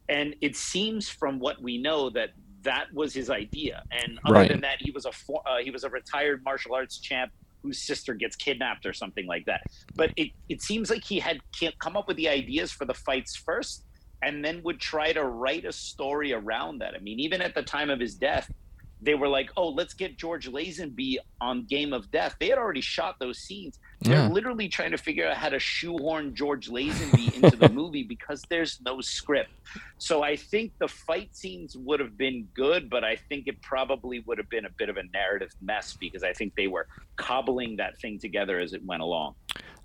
And it seems from what we know that that was his idea. And other Right. than that, he was a for, uh, he was a retired martial arts champ whose sister gets kidnapped or something like that. But it, it seems like he had come up with the ideas for the fights first, and then would try to write a story around that. I mean, even at the time of his death, they were like, "Oh, let's get George Lazenby on Game of Death." They had already shot those scenes. They're Yeah. literally trying to figure out how to shoehorn George Lazenby into the movie because there's no script. So I think the fight scenes would have been good, but I think it probably would have been a bit of a narrative mess because I think they were cobbling that thing together as it went along.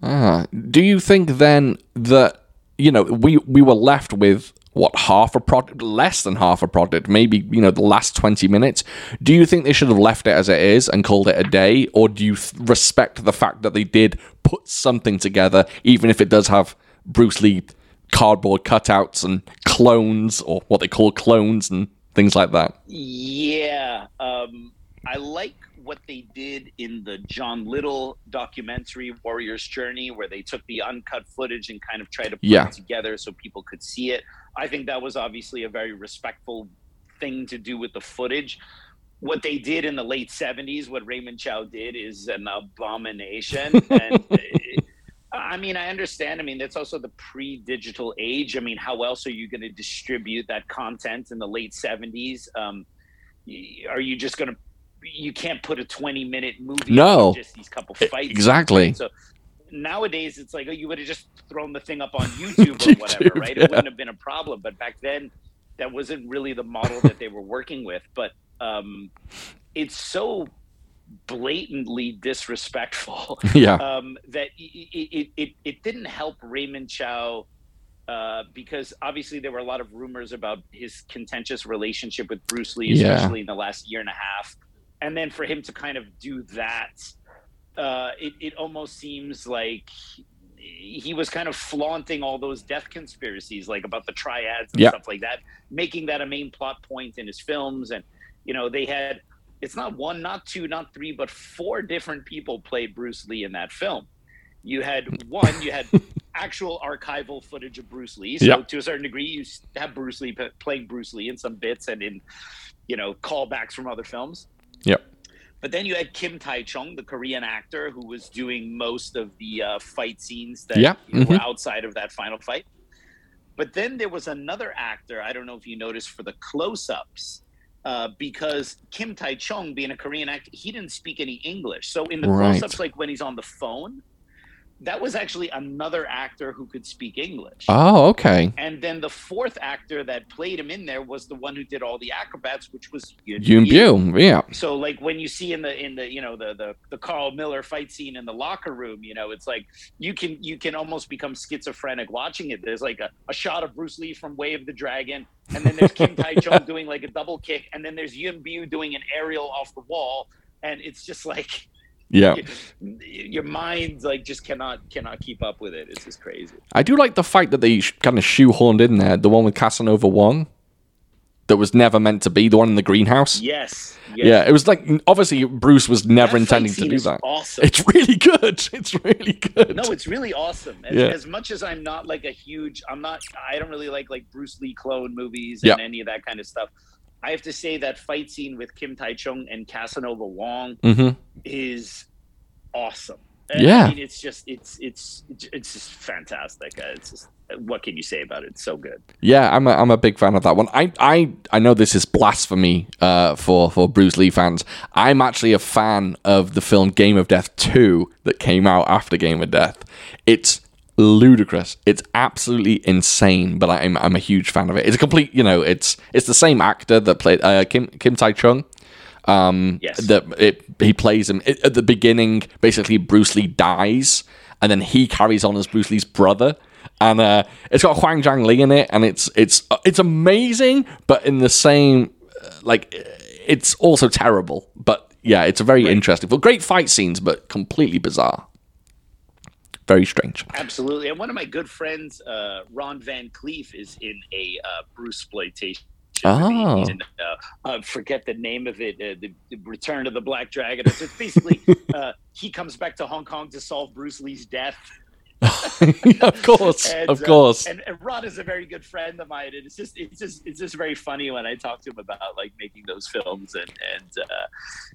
Ah, do you think then that you know we we were left with what half a product, less than half a product, maybe you know the last twenty minutes? Do you think they should have left it as it is and called it a day, or do you th- respect the fact that they did put something together, even if it does have Bruce Lee cardboard cutouts and clones, or what they call clones, and things like that. Yeah, um, I like what they did in the John Little documentary Warrior's Journey, where they took the uncut footage and kind of tried to put Yeah. it together so people could see it. I think that was obviously a very respectful thing to do with the footage. What they did in the late 70s, what Raymond Chow did, is an abomination. and I mean, I understand. I mean, that's also the pre-digital age. I mean, how else are you going to distribute that content in the late '70s? Um, are you just going to? You can't put a 20-minute movie. No. just these couple fights. Exactly. So nowadays, it's like oh, you would have just thrown the thing up on YouTube or whatever, YouTube, right? yeah. It wouldn't have been a problem. But back then, that wasn't really the model that they were working with. But um, it's so blatantly disrespectful Yeah. um, that it, it, it, it didn't help Raymond Chow uh, because obviously there were a lot of rumors about his contentious relationship with Bruce Lee, Yeah. especially in the last year and a half. And then for him to kind of do that, uh, it, it almost seems like he was kind of flaunting all those death conspiracies, like about the triads and Yeah. stuff like that, making that a main plot point in his films. And, you know, they had it's not one, not two, not three, but four different people play Bruce Lee in that film. You had one, you had actual archival footage of Bruce Lee. So Yeah. to a certain degree, you have Bruce Lee p- playing Bruce Lee in some bits and in, you know, callbacks from other films. Yep. But then you had Kim Tai Chung, the Korean actor who was doing most of the uh, fight scenes that Yeah, were outside of that final fight. But then there was another actor, I don't know if you noticed for the close ups, uh, because Kim Tai Chung, being a Korean actor, he didn't speak any English. So in the Right. close ups, like when he's on the phone, that was actually another actor who could speak English. Oh, okay. and then the fourth actor that played him in there was the one who did all the acrobats, which was Biao. Bu. Yeah. So like when you see in the in the you know the the the Carl Miller fight scene in the locker room, you know, it's like you can you can almost become schizophrenic watching it. There's like a, a shot of Bruce Lee from Way of the Dragon, and then there's Kim Tai Chung doing like a double kick, and then there's Yuen Biao doing an aerial off the wall, and it's just like Yeah. your mind like just cannot cannot keep up with it. It's just crazy. I do like the fight that they kind of shoehorned in there. The one with Casanova Wong. That was never meant to be the one in the greenhouse. Yes. yes. Yeah, it was like obviously Bruce was never That intending to do that. Awesome. It's really good. It's really good. No, it's really awesome. As, Yeah. as much as I'm not like a huge, I'm not, I don't really like like Bruce Lee clone movies Yeah. and any of that kind of stuff. I have to say that fight scene with Kim Tai Chung and Casanova Wong mm-hmm. is awesome. And, Yeah. I mean, it's just, it's, it's, it's just fantastic. Uh, It's just, what can you say about it? It's so good. Yeah, I'm a, I'm a big fan of that one. I I, I know this is blasphemy uh, for for Bruce Lee fans. I'm actually a fan of the film Game of Death 2 that came out after Game of Death. It's ludicrous. It's absolutely insane, but I'm I'm a huge fan of it. It's a complete, you know, it's it's the same actor that played uh, Kim Kim Tai Chung. Um, Yes. that it, he plays him it, at the beginning. Basically, Bruce Lee dies, and then he carries on as Bruce Lee's brother. And uh, it's got Hwang Jang Lee in it, and it's it's it's amazing, but in the same uh, like it's also terrible. But yeah, it's a very interesting. Well, great fight scenes, but completely bizarre. Very strange. Absolutely. And one of my good friends, uh, Ron Van Clief, is in a uh, Bruce exploitation. Oh. He's in, uh, uh, forget the name of it. Uh, the, the Return of the Black Dragon. It's it's basically uh, he comes back to Hong Kong to solve Bruce Lee's death. of course, And, of uh, course. and, and Ron is a very good friend of mine, and it's just it's just it's just very funny when I talk to him about like making those films and and uh,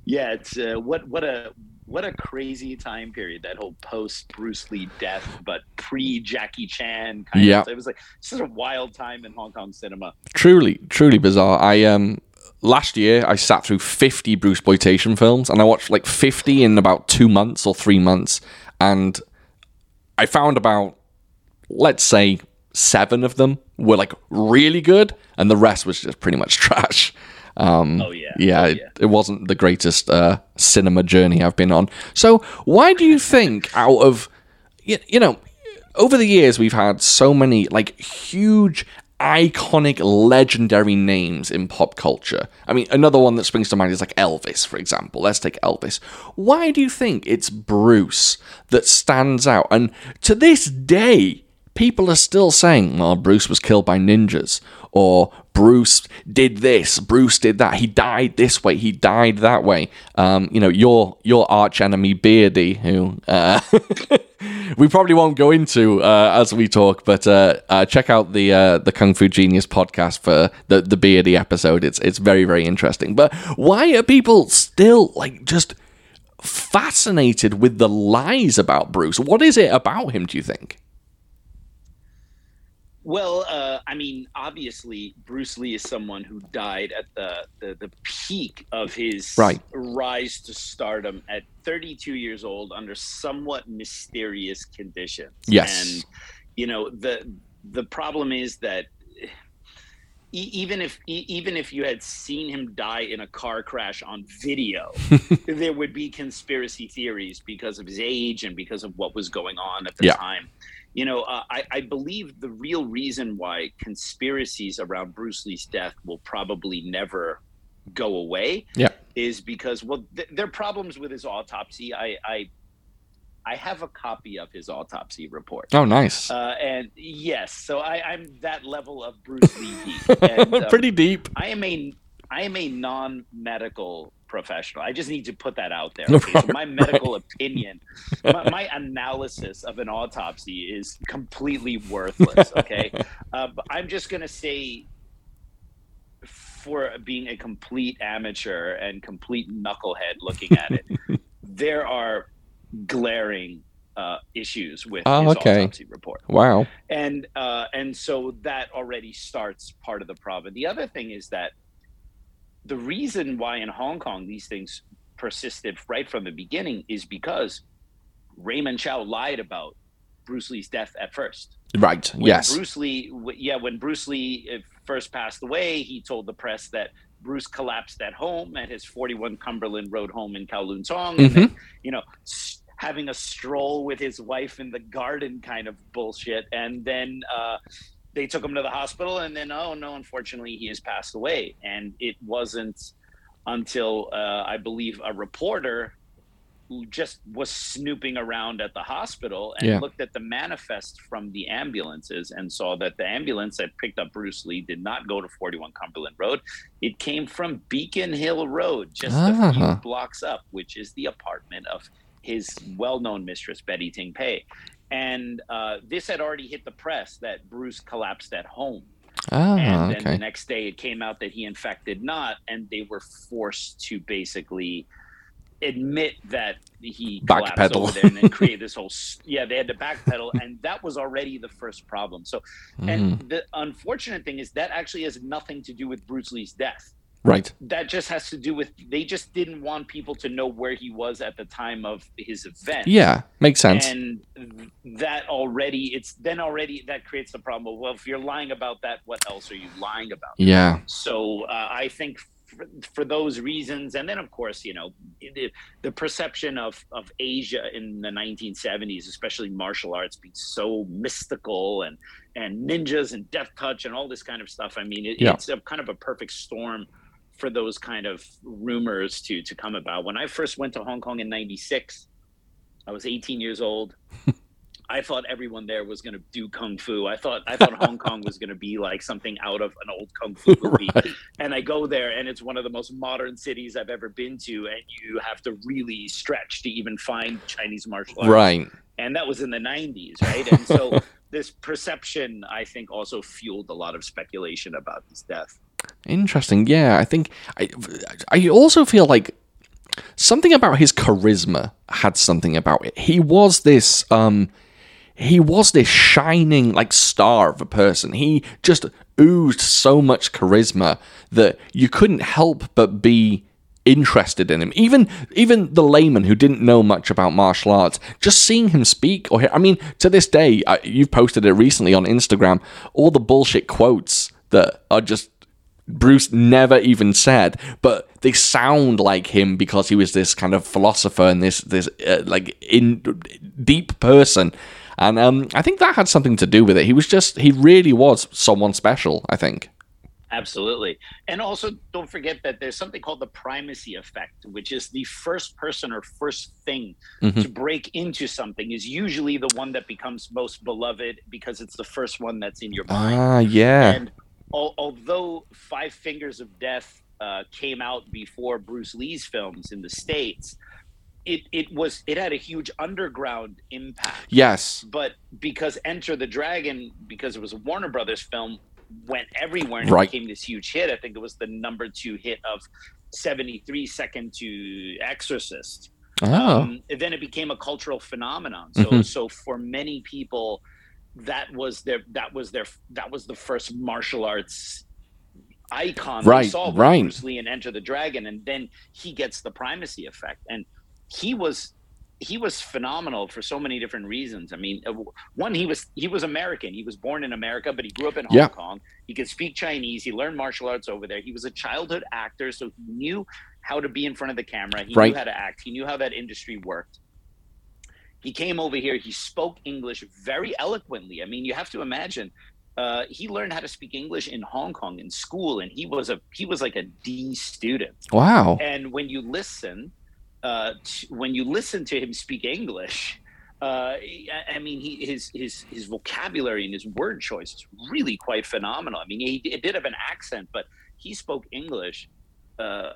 yeah, it's uh, what what a what a crazy time period that whole post Bruce Lee death, but pre Jackie Chan kind Yeah. of. It was like such a wild time in Hong Kong cinema. truly, truly bizarre. I um last year I sat through 50 Bruce exploitation films and I watched like 50 in about 2 months or 3 months and I found about let's say 7 of them were like really good and the rest was just pretty much trash. Um Oh yeah, yeah, Oh, it, it wasn't the greatest uh, cinema journey I've been on. So, why do you think, out of you, you know, over the years we've had so many like huge, iconic, legendary names in pop culture? I mean, another one that springs to mind is like Elvis, for example. Let's take Elvis. Why do you think it's Bruce that stands out? And to this day, people are still saying, well, Bruce was killed by ninjas, or Bruce did this, Bruce did that, he died this way, he died that way. Um, you know, your your arch enemy Beardy, who uh, we probably won't go into uh, as we talk, but uh, uh, check out the uh, the Kung Fu Genius podcast for the the Beardy episode. It's it's very very interesting. But why are people still like just fascinated with the lies about Bruce? What is it about him? Do you think? Well, uh, I mean, obviously, Bruce Lee is someone who died at the, the, the peak of his right. rise to stardom at 32 years old under somewhat mysterious conditions. Yes, and you know the the problem is that even if even if you had seen him die in a car crash on video, there would be conspiracy theories because of his age and because of what was going on at the yeah. time you know, uh, I, I, believe the real reason why conspiracies around Bruce Lee's death will probably never go away yeah. is because, well, th- there are problems with his autopsy. I, I, I have a copy of his autopsy report. Oh, nice. Uh, and yes, so I, am that level of Bruce Lee deep. And, um, Pretty deep. I am a I am a non-medical professional. I just need to put that out there. Okay? so my medical right. opinion, my, my, analysis of an autopsy is completely worthless. Okay, uh, but I'm just gonna say, for being a complete amateur and complete knucklehead looking at it, there are glaring uh, issues with oh, his okay. autopsy report. Wow. And uh, and so that already starts part of the problem. The other thing is that the reason why in Hong Kong these things persisted right from the beginning is because Raymond Chow lied about Bruce Lee's death at first. Right. When yes. Bruce Lee, yeah, when Bruce Lee uh, first passed away, he told the press that Bruce collapsed at home at his 41 Cumberland Road home in Kowloon Tong. Mm-hmm. Then, you know, having a stroll with his wife in the garden kind of bullshit. And then, uh, they took him to the hospital and then oh no unfortunately he has passed away and it wasn't until uh, i believe a reporter who just was snooping around at the hospital and yeah. looked at the manifest from the ambulances and saw that the ambulance that picked up Bruce Lee did not go to 41 Cumberland Road. It came from Beacon Hill Road, just ah. a few blocks up, which is the apartment of his well-known mistress Betty Ting Pei and uh, this had already hit the press that Bruce collapsed at home. Oh, and then okay. the next day it came out that he in fact did not, and they were forced to basically admit that he collapsed over there and then create this whole yeah they had to backpedal and that was already the first problem so and Mm. the unfortunate thing is that actually has nothing to do with bruce lee's death Right. that just has to do with they just didn't want people to know where he was at the time of his event Yeah. Makes sense. and that already it's then already that creates the problem well if you're lying about that what else are you lying about yeah. so uh, i think for, for those reasons and then of course you know the, the perception of of asia in the 1970s especially martial arts being so mystical and and ninjas and death touch and all this kind of stuff i mean it, Yeah. it's a kind of a perfect storm for those kind of rumors to to come about when i first went to hong kong in 96 i was 18 years old I thought everyone there was going to do kung fu. I thought I thought Hong Kong was going to be like something out of an old kung fu movie. Right. And I go there, and it's one of the most modern cities I've ever been to. And you have to really stretch to even find Chinese martial arts. Right. And that was in the '90s, right? And so this perception, I think, also fueled a lot of speculation about his death. Interesting. Yeah, I think I I also feel like something about his charisma had something about it. He was this um he was this shining like star of a person. He just oozed so much charisma that you couldn't help but be interested in him. Even even the layman who didn't know much about martial arts, just seeing him speak or hear, I mean, to this day, I, you've posted it recently on Instagram. All the bullshit quotes that are just Bruce never even said, but they sound like him because he was this kind of philosopher and this this uh, like in deep person. And um, I think that had something to do with it. He was just he really was someone special. I think. Absolutely. And also, don't forget that there's something called the primacy effect, which is the first person or first thing Mhm. to break into something is usually the one that becomes most beloved because it's the first one that's in your mind. Ah, yeah. And al- although Five Fingers of Death uh, came out before Bruce Lee's films in the States, it, it was it had a huge underground impact Yes. but because Enter the Dragon, because it was a Warner Brothers film, went everywhere and Right. became this huge hit. I think it was the number two hit of 73, second to Exorcist. Oh. Um, then it became a cultural phenomenon. So, Mhm. so for many people, that was their that was their that was the first martial arts icon Right, they saw right. Bruce Lee and Enter the Dragon, and then he gets the primacy effect, and he was he was phenomenal for so many different reasons. I mean, uh, one he was he was American. He was born in America, but he grew up in Hong Yeah. Kong. He could speak Chinese. He learned martial arts over there. He was a childhood actor, so he knew how to be in front of the camera. He Right. knew how to act. He knew how that industry worked. He came over here. He spoke English very eloquently. I mean, you have to imagine. Uh, he learned how to speak English in Hong Kong in school, and he was a he was like a D student. Wow. And when you listen, uh, when you listen to him speak English, uh, I, I mean, he, his his his vocabulary and his word choice is really quite phenomenal. I mean, he, he did have an accent, but he spoke English uh,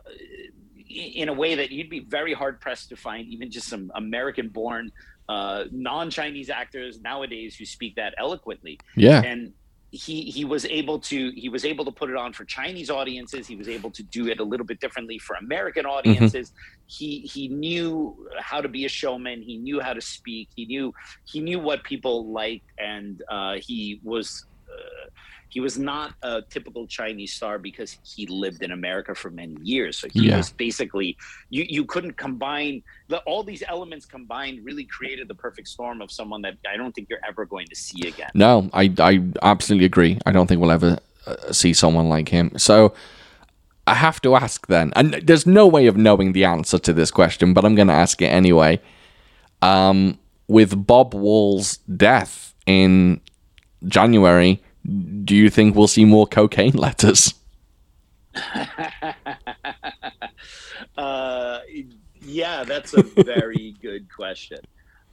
in a way that you'd be very hard pressed to find even just some American-born uh, non-Chinese actors nowadays who speak that eloquently Yeah. and he he was able to he was able to put it on for Chinese audiences. He was able to do it a little bit differently for American audiences. He he knew how to be a showman. He knew how to speak. He knew he knew what people liked, and uh, he was. Uh, he was not a typical Chinese star because he lived in America for many years. So he Yeah. was basically you you couldn't combine the all these elements combined really created the perfect storm of someone that I don't think you're ever going to see again. No, I, I absolutely agree. I don't think we'll ever uh, see someone like him. So I have to ask then, and there's no way of knowing the answer to this question, but I'm going to ask it anyway. Um, with Bob Wall's death in January, do you think we'll see more cocaine letters? uh, yeah, that's a very good question.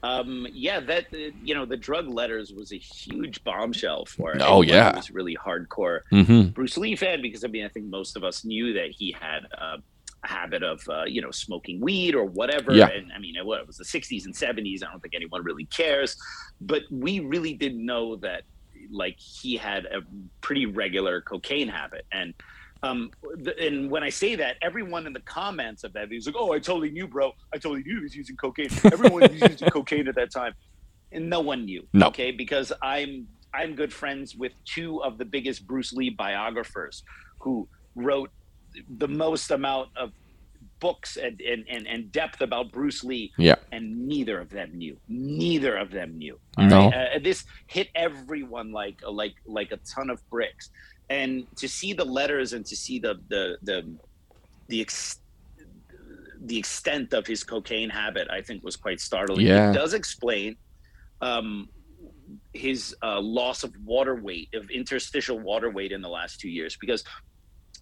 Um, yeah, that uh, you know, the drug letters was a huge bombshell for it. Oh, yeah. was really hardcore Mm-hmm. Bruce Lee fan because I mean, I think most of us knew that he had a habit of uh, you know smoking weed or whatever. Yeah. And I mean, it was the '60s and '70s. I don't think anyone really cares, but we really didn't know that like he had a pretty regular cocaine habit and. Um, th- and when I say that, everyone in the comments of that video is like, "Oh, I totally knew, bro. I totally knew he was using cocaine. Everyone was using cocaine at that time, and no one knew." No. Okay, because I'm I'm good friends with two of the biggest Bruce Lee biographers who wrote the most amount of books and, and, and, and depth about Bruce Lee, Yeah. and neither of them knew. Neither of them knew. No. Uh, this hit everyone like like like a ton of bricks, and to see the letters and to see the the the the ex- the extent of his cocaine habit, I think, was quite startling. Yeah. It does explain um, his uh, loss of water weight, of interstitial water weight in the last two years, because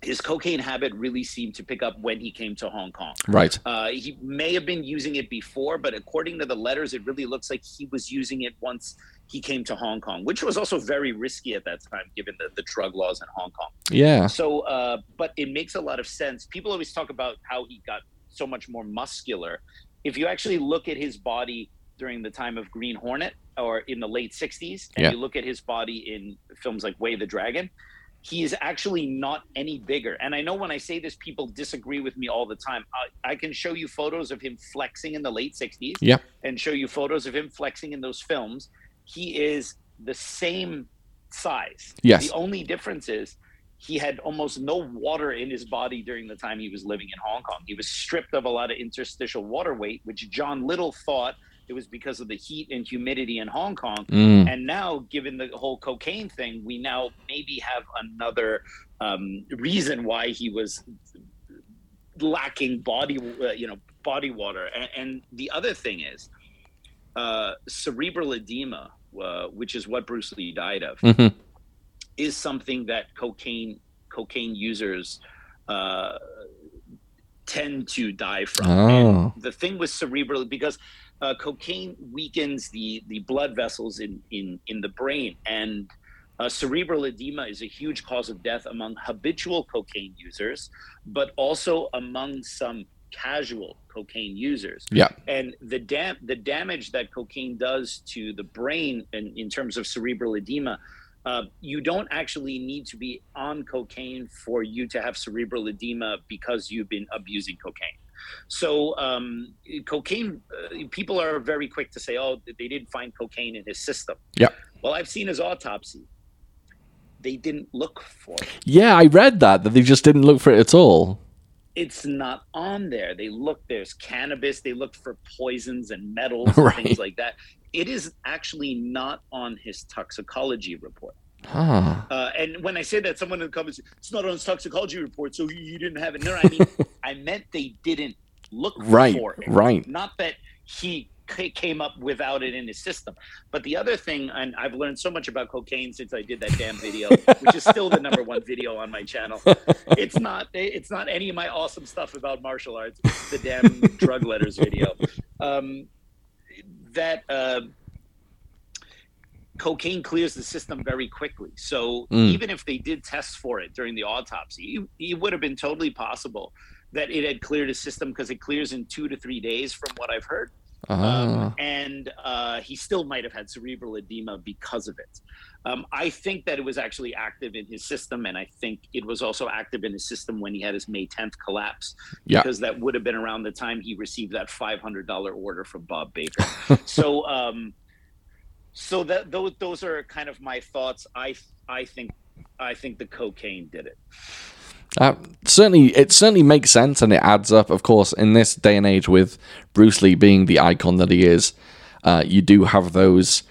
his cocaine habit really seemed to pick up when he came to Hong Kong. Right. Uh, he may have been using it before, but according to the letters, it really looks like he was using it once he came to Hong Kong, which was also very risky at that time, given the, the drug laws in Hong Kong. Yeah. So, uh, but it makes a lot of sense. People always talk about how he got so much more muscular. If you actually look at his body during the time of Green Hornet or in the late 60s, and Yeah. you look at his body in films like Way the Dragon, he is actually not any bigger. And I know when I say this, people disagree with me all the time. I, I can show you photos of him flexing in the late 60s Yeah. and show you photos of him flexing in those films. He is the same size. Yes. The only difference is he had almost no water in his body during the time he was living in Hong Kong. He was stripped of a lot of interstitial water weight, which John Little thought it was because of the heat and humidity in Hong Kong. Mm. And now, given the whole cocaine thing, we now maybe have another um, reason why he was lacking body, uh, you know, body water. And, and the other thing is uh, cerebral edema, uh, which is what Bruce Lee died of Mhm. is something that cocaine cocaine users uh, tend to die from. Oh. And the thing with cerebral because uh, cocaine weakens the the blood vessels in in in the brain and. Uh, cerebral edema is a huge cause of death among habitual cocaine users, but also among some casual cocaine users. Yeah. And the dam- the damage that cocaine does to the brain in, in terms of cerebral edema, uh, you don't actually need to be on cocaine for you to have cerebral edema because you've been abusing cocaine. So, um, cocaine, uh, people are very quick to say, oh, they didn't find cocaine in his system. Yeah. Well, I've seen his autopsy. They didn't look for it. Yeah, I read that that they just didn't look for it at all. it's not on there. They look there's cannabis. They looked for poisons and metals and things like that. It is actually not on his toxicology report. Huh. Uh, and when I say that, someone in the comments, it's not on his toxicology report, so he, he didn't have it. No, I mean, I meant they didn't look Right. for it. Right. Not that he ca- came up without it in his system. But the other thing, and I've learned so much about cocaine since I did that damn video, which is still the number one video on my channel. It's not. It's not any of my awesome stuff about martial arts. It's the damn drug letters video. Um, that uh, cocaine clears the system very quickly. So Mm. even if they did test for it during the autopsy, it, it would have been totally possible that it had cleared his system because it clears in two to three days, from what I've heard. Ah. Um, and uh, he still might have had cerebral edema because of it. Um, I think that it was actually active in his system, and I think it was also active in his system when he had his May 10th collapse, Yeah. because that would have been around the time he received that $500 order from Bob Baker. so, um, so that those those are kind of my thoughts. I I think I think the cocaine did it. Uh, certainly, it certainly makes sense and it adds up. Of course, in this day and age, with Bruce Lee being the icon that he is, uh, you do have those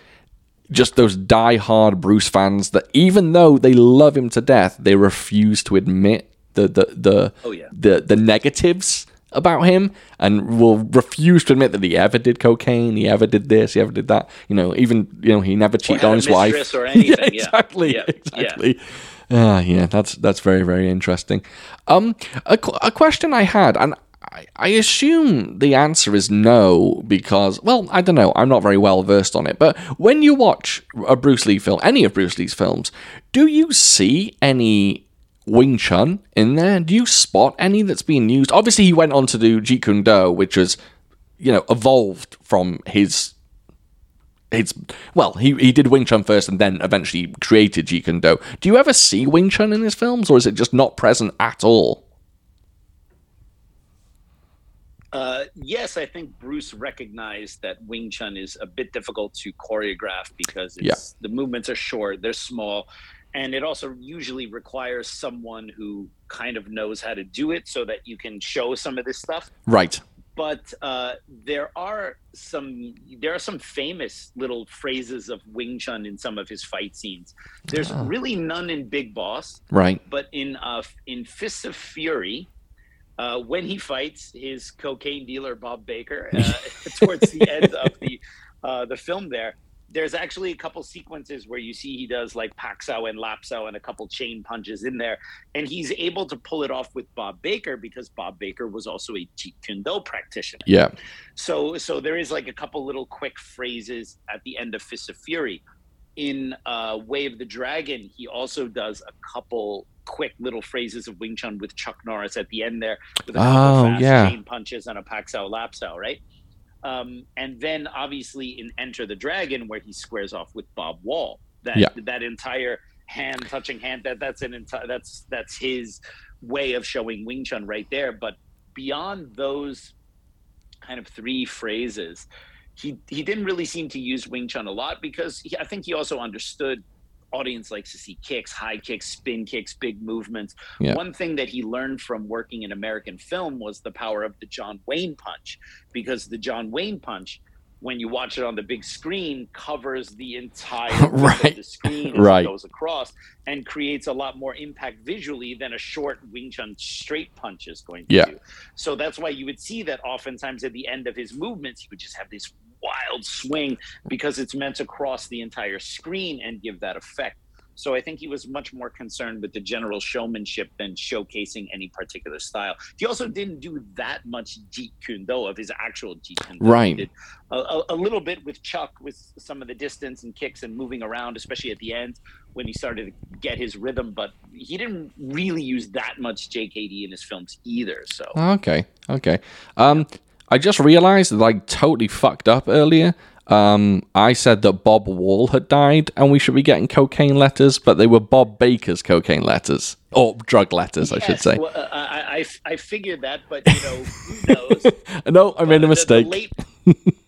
just those die-hard Bruce fans that even though they love him to death, they refuse to admit the the the Oh, yeah. the, the negatives about him and will refuse to admit that he ever did cocaine, he ever did this, he ever did that. You know, even you know he never cheated on his wife or anything, yeah. exactly, Yeah, yeah. exactly. Ah, yeah, that's that's very very interesting. Um, a, a question I had, and I, I assume the answer is no because, well, I don't know. I'm not very well versed on it. But when you watch a Bruce Lee film, any of Bruce Lee's films, do you see any Wing Chun in there? Do you spot any that's being used? Obviously, he went on to do Jeet Kune Do, which was, you know, evolved from his his well, he he did Wing Chun first and then eventually created Jeet Kune Do. Do you ever see Wing Chun in his films, or is it just not present at all? Uh, yes, I think Bruce recognized that Wing Chun is a bit difficult to choreograph because it's, the movements are short, they're small, and it also usually requires someone who kind of knows how to do it so that you can show some of this stuff. Right. But uh, there are some there are some famous little phrases of Wing Chun in some of his fight scenes. There's Ah. really none in Big Boss, Right. but in uh, in Fists of Fury, uh, when he fights his cocaine dealer Bob Baker uh, towards the end of the uh, the film, there, there's actually a couple sequences where you see he does like pak sau and lap sau and a couple chain punches in there, and he's able to pull it off with Bob Baker because Bob Baker was also a Jeet Kune Do practitioner. Yeah. So so there is like a couple little quick phrases at the end of Fist of Fury. In uh, Way of the Dragon, he also does a couple quick little phrases of Wing Chun with Chuck Norris at the end there, with a couple Oh, fast yeah. chain punches and a pak sau Lapso, right? Um, and then obviously in Enter the Dragon, where he squares off with Bob Wall, that Yeah. that entire hand touching hand that that's an entire that's that's his way of showing Wing Chun right there. But beyond those kind of three phrases, he he didn't really seem to use Wing Chun a lot because he, I think he also understood audience likes to see kicks, high kicks, spin kicks, big movements. Yeah. One thing that he learned from working in American film was the power of the John Wayne punch because the John Wayne punch when you watch it on the big screen covers the entire Right. the screen as Right. it goes across and creates a lot more impact visually than a short Wing Chun straight punch is going to Yeah. do. So that's why you would see that oftentimes at the end of his movements, he would just have this wild swing because it's meant to cross the entire screen and give that effect. So I think he was much more concerned with the general showmanship than showcasing any particular style. He also didn't do that much Jeet Kune Do of his actual Jeet Kune Do. Right. a, a little bit with Chuck with some of the distance and kicks and moving around, especially at the end when he started to get his rhythm. But he didn't really use that much JKD in his films either. So Okay, okay. Um, I just realized that I totally fucked up earlier. Um, I said that Bob Wall had died and we should be getting cocaine letters, but they were Bob Baker's cocaine letters. Or drug letters, I should say. well, uh, I, I I figured that, but you know who knows. no, I made a The- the- mistake. The, late,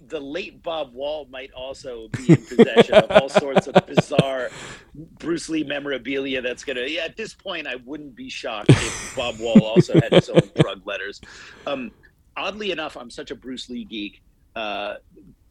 the late Bob Wall might also be in possession of all sorts of bizarre Bruce Lee memorabilia. That's gonna. Yeah, at this point, I wouldn't be shocked if Bob Wall also had his own drug letters. Um, oddly enough, I'm such a Bruce Lee geek. Uh,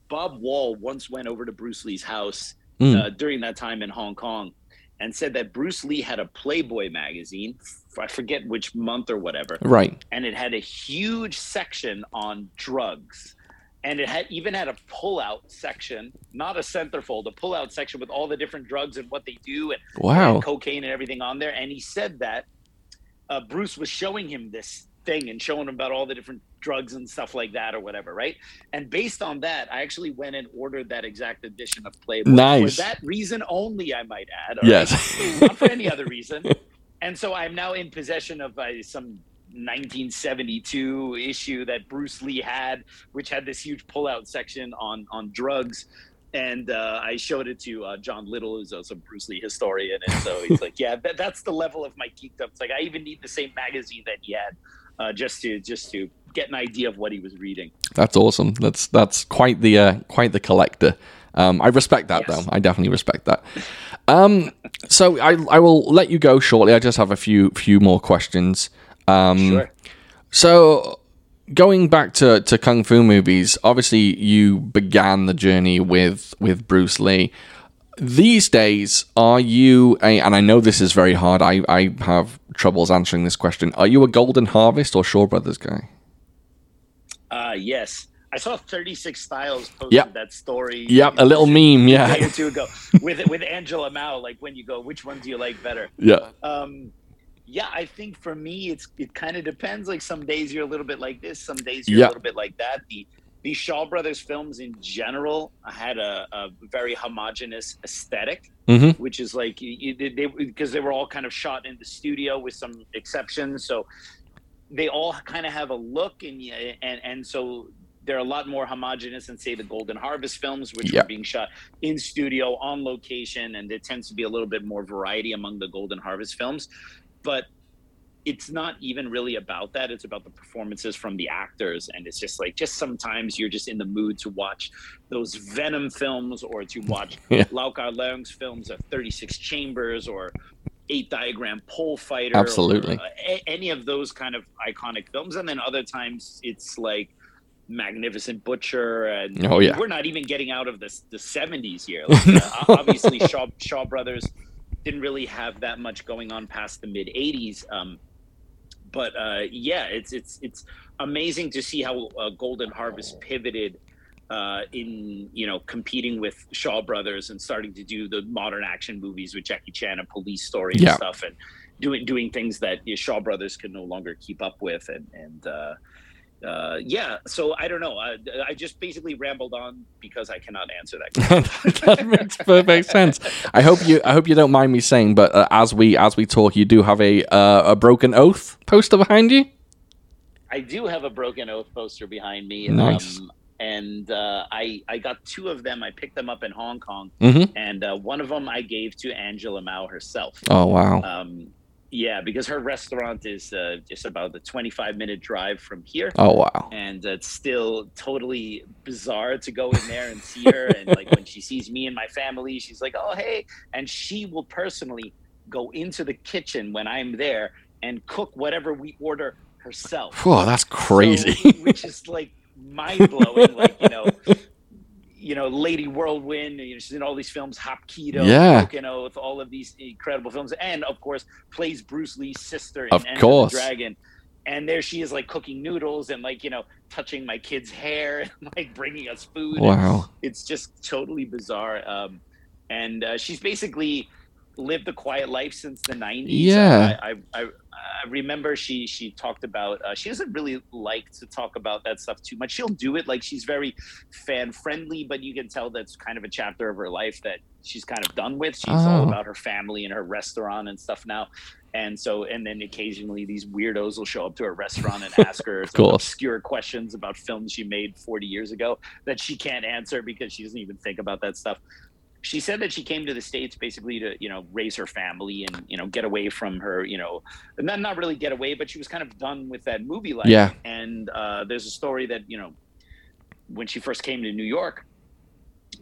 Bob Wall once went over to Bruce Lee's house Mm. uh, during that time in Hong Kong and said that Bruce Lee had a Playboy magazine. I forget which month or whatever Right. and it had a huge section on drugs and it had even had a pull-out section not a centerfold a pull-out section with all the different drugs and what they do and, Wow. and cocaine and everything on there and he said that uh, bruce was showing him this thing and showing him about all the different drugs and stuff like that or whatever right and based on that i actually went and ordered that exact edition of playboy Nice. for that reason only i might add all right? Yes. not for any other reason. And so I'm now in possession of uh, some 1972 issue that Bruce Lee had, which had this huge pullout section on on drugs. And uh, I showed it to uh, John Little, who's also a Bruce Lee historian, and so he's like, "Yeah, that, that's the level of my geekdom." It's like I even need the same magazine that he had, uh, just to just to get an idea of what he was reading. That's awesome. That's that's quite the uh, quite the collector. Um, I respect that Yes. though. I definitely respect that. Um, so I I will let you go shortly. I just have a few few more questions. Um, Sure. So going back to, to kung fu movies, obviously you began the journey with with Bruce Lee. These days, are you a, and I know this is very hard. I, I have troubles answering this question. Are you a Golden Harvest or Shaw Brothers guy? Uh, yes. I saw 36 Styles posted Yep. that story. Yep, a little meme. a day Yeah, or two ago with with Angela Mao. Like when you go, which one do you like better? yeah, Um, yeah, I think for me, it's it kind of depends. Like some days you're a little bit like this, some days you're Yeah. a little bit like that. The the Shaw Brothers films in general had a, a very homogenous aesthetic, hmm which is like you, they because they were all kind of shot in the studio with some exceptions. So they all kind of have a look, and and and so they're a lot more homogenous than say the Golden Harvest films, which Yeah. were being shot in studio on location, and there tends to be a little bit more variety among the Golden Harvest films, but it's not even really about that. It's about the performances from the actors, and it's just like just sometimes you're just in the mood to watch those Venom films or to watch Yeah. Lau Kar Leung's films of 36 Chambers or Eight Diagram Pole Fighter. or, Absolutely. uh, a- any of those kind of iconic films, and then other times it's like Magnificent Butcher, and Oh, yeah. we're not even getting out of the the 70s here. Like, uh, obviously, Shaw Shaw Brothers didn't really have that much going on past the mid 80s. Um, but uh, yeah, it's it's it's amazing to see how uh, Golden Harvest pivoted uh, in you know competing with Shaw Brothers and starting to do the modern action movies with Jackie Chan and Police Story and Yeah. stuff, and doing doing things that you know, Shaw Brothers could no longer keep up with, and and uh, yeah. So I don't know. I, I just basically rambled on because I cannot answer that. question. that makes perfect sense. I hope you I hope you don't mind me saying, but uh, as we as we talk, you do have a uh, a broken oath poster behind you. I do have a Broken Oath poster behind me. Nice. Um, and uh, I I got two of them. I picked them up in Hong Kong, hmm and uh, one of them I gave to Angela Mao herself. Oh wow. Um, yeah, because her restaurant is uh, just about a 25 minute drive from here. Oh wow. And it's still totally bizarre to go in there and see her. And like when she sees me and my family, she's like, "Oh hey!" And she will personally go into the kitchen when I'm there and cook whatever we order herself. Whoa, that's crazy. So, which is like mind blowing. like you know, you know, Lady Whirlwind. You know, she's in all these films, Hapkido, Yeah. Broken Oath, all of these incredible films, and of course plays Bruce Lee's sister in Of the course. Dragon. And there she is, like cooking noodles and like you know, touching my kid's hair and like bringing us food. Wow. it's just totally bizarre. Um, and uh, she's basically lived a quiet life since the 90s. Yeah. I, I, I, I remember she she talked about uh, she doesn't really like to talk about that stuff too much. She'll do it like she's very fan friendly, but you can tell that's kind of a chapter of her life that she's kind of done with. She's all Oh. about her family and her restaurant and stuff now. And so, and then occasionally these weirdos will show up to her restaurant and ask her course. obscure questions about films she made 40 years ago that she can't answer because she doesn't even think about that stuff she said that she came to the states basically to you know raise her family and you know get away from her you know and then not really get away but she was kind of done with that movie life Yeah. and uh, there's a story that you know when she first came to new york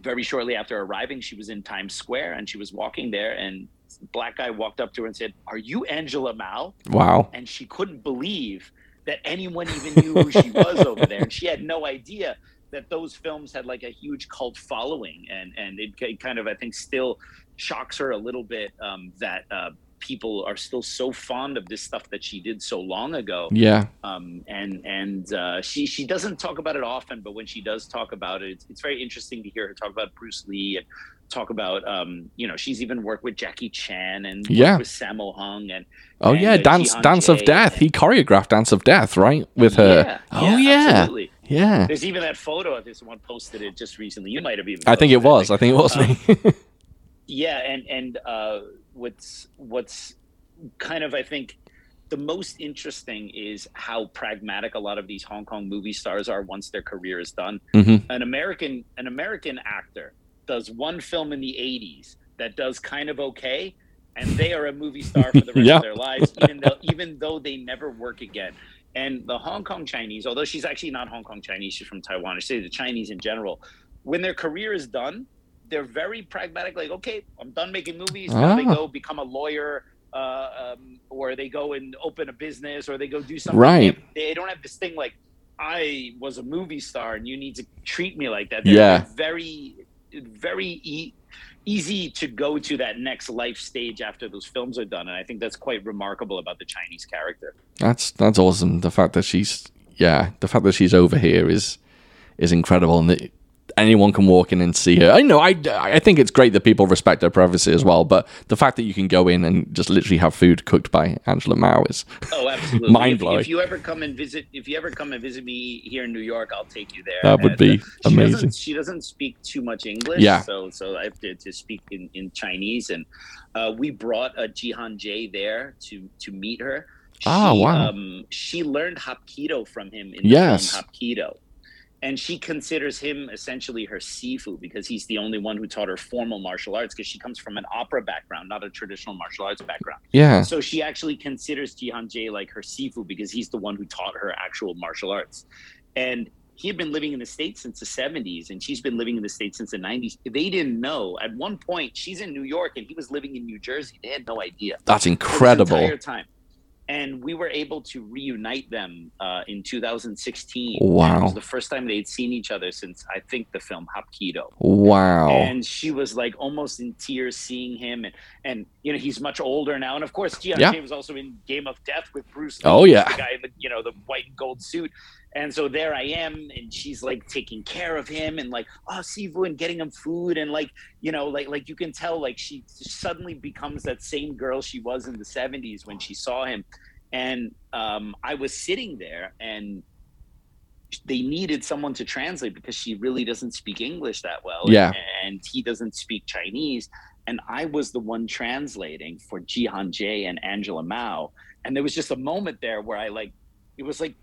very shortly after arriving she was in times square and she was walking there and black guy walked up to her and said are you angela mao Wow. and she couldn't believe that anyone even knew who she was over there and she had no idea that those films had like a huge cult following and and it, ki- kind of i think still shocks her a little bit um, that uh, people are still so fond of this stuff that she did so long ago Yeah. um, and and uh, she she doesn't talk about it often, but when she does talk about it, it's, it's very interesting to hear her talk about Bruce Lee and talk about um, you know she's even worked with Jackie Chan and Yeah. with Sammo Hung and Oh and, yeah, Dance Jihan Dance of Death. and- He choreographed Dance of Death, right? With her. Yeah, oh yeah. absolutely. Yeah. There's even that photo. There's one posted it just recently. You might have even. I think it was. I think it was Um, me. yeah and and uh what's what's kind of i think the most interesting is how pragmatic a lot of these hong kong movie stars are once their career is done Mm-hmm. an american an american actor does one film in the 80s that does kind of okay and they are a movie star for the rest of their lives even though even though they never work again and the hong kong chinese although she's actually not hong kong chinese she's from taiwan i say the chinese in general when their career is done they're very pragmatic. Like, okay, I'm done making movies. Now they Ah. go become a lawyer, uh, um, or they go and open a business, or they go do something. Right. They, they don't have this thing like, I was a movie star, and you need to treat me like that. They're Yeah. very, very e- easy to go to that next life stage after those films are done, and I think that's quite remarkable about the Chinese character. That's that's awesome. The fact that she's yeah, the fact that she's over here is is incredible, and that anyone can walk in and see her. I know. I I think it's great that people respect her privacy as well. But the fact that you can go in and just literally have food cooked by Angela Mao is Oh, absolutely! Mind-blowing. If, if you ever come and visit, if you ever come and visit me here in New York, I'll take you there. that would And, be uh, she amazing. Doesn't, she doesn't speak too much English, Yeah. So so I have to, to speak in, in Chinese, and uh, we brought a Jihan Jae there to to meet her. She, Ah, wow. Um, she learned Hapkido from him in Yes. the film Hapkido. And she considers him essentially her sifu because he's the only one who taught her formal martial arts because she comes from an opera background, not a traditional martial arts background. Yeah. So she actually considers Jihan Jae like her sifu because he's the one who taught her actual martial arts. And he had been living in the States since the 70s and she's been living in the States since the 90s. They didn't know. At one point, she's in New York and he was living in New Jersey. They had no idea. That's incredible. entire time. And we were able to reunite them uh, in 2016. Wow. It was the first time they'd seen each other since I think the film Hapkido Wow. and she was like almost in tears seeing him and and you know he's much older now and of course Gian Yeah. Was also in Game of Death with Bruce Lee, Oh, yeah. the guy in the you know the white and gold suit and so there I am and she's like taking care of him and like oh Sifu and getting him food and like you know like like you can tell like she suddenly becomes that same girl she was in the 70s when she saw him and um I was sitting there and they needed someone to translate because she really doesn't speak English that well. Yeah. And he doesn't speak Chinese. And I was the one translating for Jihan Jae and Angela Mao. And there was just a moment there where I like, it was like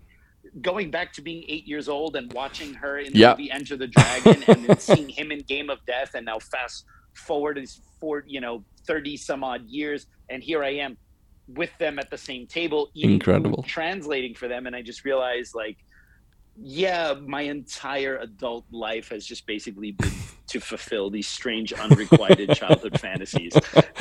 going back to being eight years old and watching her in the Yeah. movie Enter the Dragon and then seeing him in Game of Death. And now fast forward is for, you know, 30 some odd years. And here I am with them at the same table, eating food, Incredible. translating for them. And I just realized like, yeah, my entire adult life has just basically been to fulfill these strange, unrequited childhood fantasies.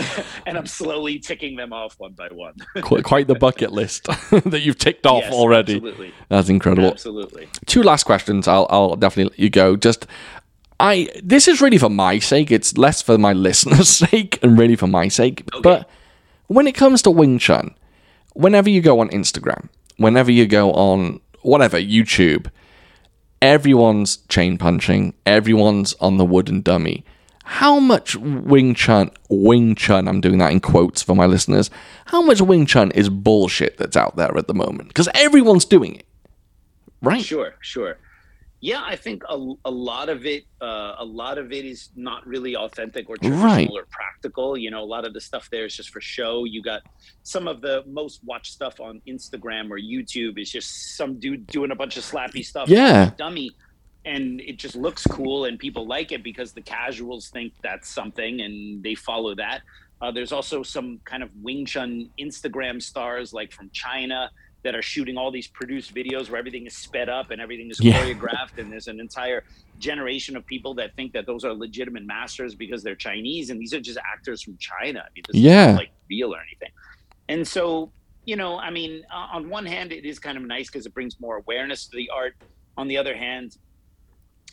and I'm slowly ticking them off one by one. Qu- quite the bucket list that you've ticked off Yes, already. Absolutely. That's incredible. Absolutely. two last questions. I'll I'll definitely let you go. Just I this is really for my sake. It's less for my listeners' sake and really for my sake. But when it comes to Wing Chun, whenever you go on Instagram, whenever you go on whatever YouTube, everyone's chain punching, everyone's on the wooden dummy. how much Wing Chun, Wing Chun, I'm doing that in quotes for my listeners, how much Wing Chun is bullshit that's out there at the moment? Because everyone's doing it, right? Sure, sure. Yeah, I think a, a lot of it, uh, a lot of it is not really authentic or traditional Right. or practical. You know, a lot of the stuff there is just for show. You got some of the most watched stuff on Instagram or YouTube is just some dude doing a bunch of slappy stuff. Yeah. dummy, and it just looks cool, and people like it because the casuals think that's something, and they follow that. Uh, there's also some kind of Wing Chun Instagram stars, like from China, that are shooting all these produced videos where everything is sped up and everything is Yeah. choreographed, and there's an entire generation of people that think that those are legitimate masters because they're Chinese, and these are just actors from China. I mean, this Yeah. is like real or anything. And so, you know, I mean, uh, on one hand, it is kind of nice because it brings more awareness to the art. On the other hand,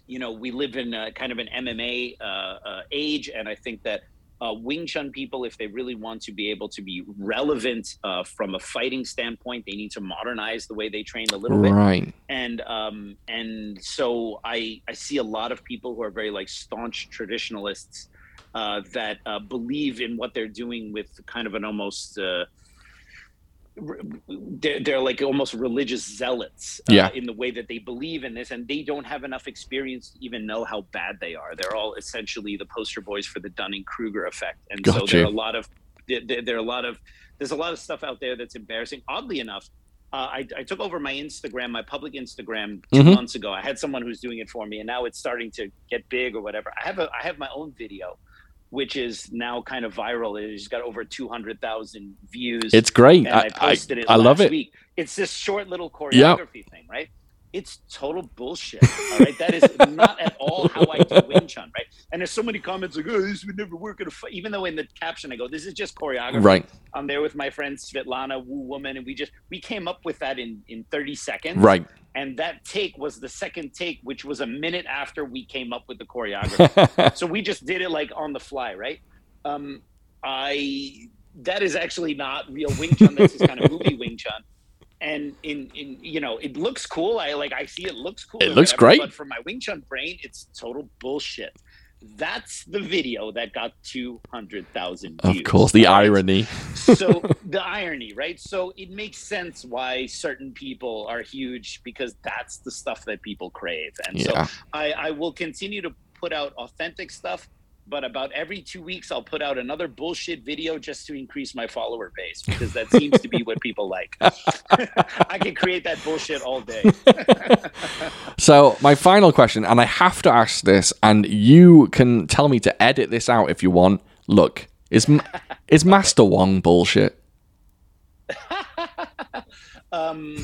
you know, we live in a, kind of an MMA uh, uh, age, and I think that uh, Wing Chun people, if they really want to be able to be relevant uh, from a fighting standpoint, they need to modernize the way they train a little bit Right. and um and so i i see a lot of people who are very like staunch traditionalists uh that uh, believe in what they're doing with kind of an almost uh they're, they're like almost religious zealots uh, Yeah. in the way that they believe in this and they don't have enough experience to even know how bad they are they're all essentially the poster boys for the dunning-kruger effect and so there are a lot of there, there are a lot of there's a lot of stuff out there that's embarrassing oddly enough uh, I, I took over my Instagram, my public Instagram, 2 Mhm. months ago. I had someone who's doing it for me, and now it's starting to get big or whatever. I have a I have my own video, which is now kind of viral. It's got over two hundred thousand views. It's great. and I, I, posted it. I love it. Week. It's this short little choreography thing, right? It's total bullshit. All right, that is not at all how I do Wing Chun, right? And there's so many comments like, "Oh, this would never work in a fight." Even though in the caption I go, "This is just choreography." Right. I'm there with my friend Svetlana Wu Woman, and we just we came up with that in in 30 seconds. Right. And that take was the second take, which was a minute after we came up with the choreography. so we just did it like on the fly, right? Um, I that is actually not real Wing Chun. That's is kind of movie Wing Chun. And in in you know, it looks cool. I like I see it looks cool. It looks whatever, great. But for my Wing Chun brain, it's total bullshit. That's the video that got two hundred thousand views. Of course, the right? irony. so the irony, right? So it makes sense why certain people are huge because that's the stuff that people crave. And so I, I will continue to put out authentic stuff, but about every two weeks I'll put out another bullshit video just to increase my follower base because that seems to be what people like. I can create that bullshit all day. So, my final question, and I have to ask this, and you can tell me to edit this out if you want. Look, is is Master Wong bullshit? um,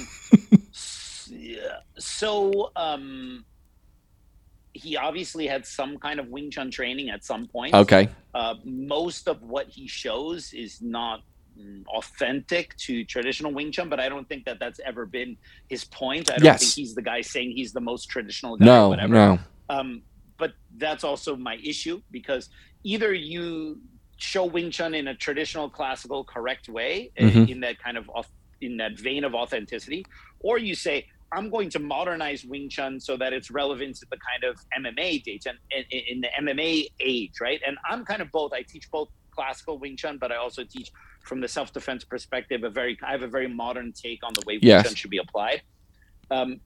so um, he obviously had some kind of Wing Chun training at some point. Okay. uh, most of what he shows is not authentic to traditional Wing Chun, but I don't think that that's ever been his point. I don't Yes. think he's the guy saying he's the most traditional guy or No, whatever. no. Um, but that's also my issue because either you show Wing Chun in a traditional, classical, correct way, uh, Mhm. in that kind of in that vein of authenticity, or you say I'm going to modernize Wing Chun so that it's relevant to the kind of MMA dates and in, in the MMA age, right? And I'm kind of both. I teach both classical Wing Chun, but I also teach from the self defense perspective. A very I have a very modern take on the way Wing Yes. Chun should be applied. Um,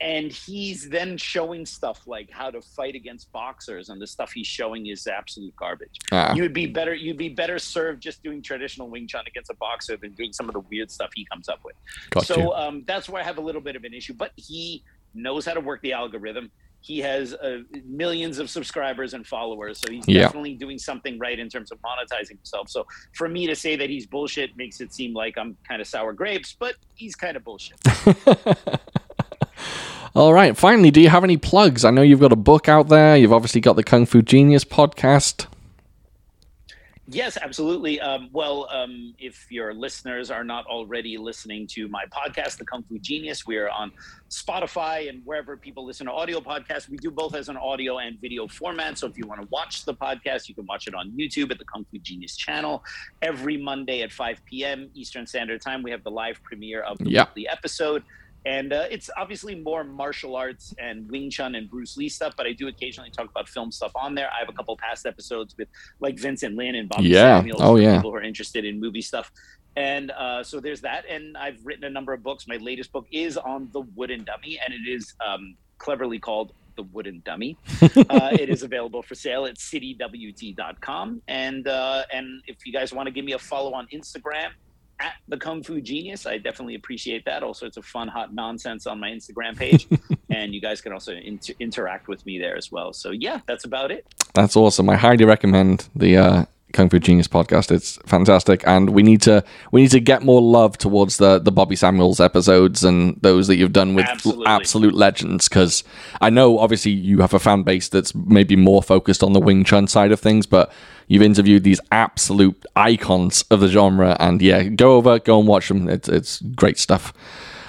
and he's then showing stuff like how to fight against boxers and the stuff he's showing is absolute garbage. Ah, you'd be better you'd be better served just doing traditional wing chun against a boxer than doing some of the weird stuff he comes up with. Got so um, that's where i have a little bit of an issue but he knows how to work the algorithm. He has uh, millions of subscribers and followers so he's Yeah. definitely doing something right in terms of monetizing himself. So for me to say that he's bullshit makes it seem like i'm kind of sour grapes but he's kind of bullshit All right. Finally, do you have any plugs? I know you've got a book out there. You've obviously got the Kung Fu Genius podcast. Yes, absolutely. Um, well, um, if your listeners are not already listening to my podcast, The Kung Fu Genius, we are on Spotify and wherever people listen to audio podcasts. We do both as an audio and video format. So if you want to watch the podcast, you can watch it on YouTube at the Kung Fu Genius channel. Every Monday at 5 p.m. Eastern Standard Time, we have the live premiere of the Yeah. weekly episode. And uh, it's obviously more martial arts and Wing Chun and Bruce Lee stuff. But I do occasionally talk about film stuff on there. I have a couple past episodes with like Vincent Lyn and Bobby Yeah. Samuels. Oh, yeah. people who are interested in movie stuff. And uh, so there's that. And I've written a number of books. My latest book is on the wooden dummy, and it is um, cleverly called The Wooden Dummy. uh, it is available for sale at citywt.com. And, uh, and if you guys want to give me a follow on Instagram, at the Kung Fu Genius, I definitely appreciate that. All sorts of fun, hot nonsense on my Instagram page. and you guys can also inter- interact with me there as well. So, yeah, that's about it. That's awesome. I highly recommend the uh, Kung Fu Genius podcast. It's fantastic, and we need to we need to get more love towards the the Bobby Samuels episodes and those that you've done with Absolutely. absolute legends. Because I know obviously you have a fan base that's maybe more focused on the Wing Chun side of things, but you've interviewed these absolute icons of the genre, and yeah, go over, go and watch them. It's it's great stuff.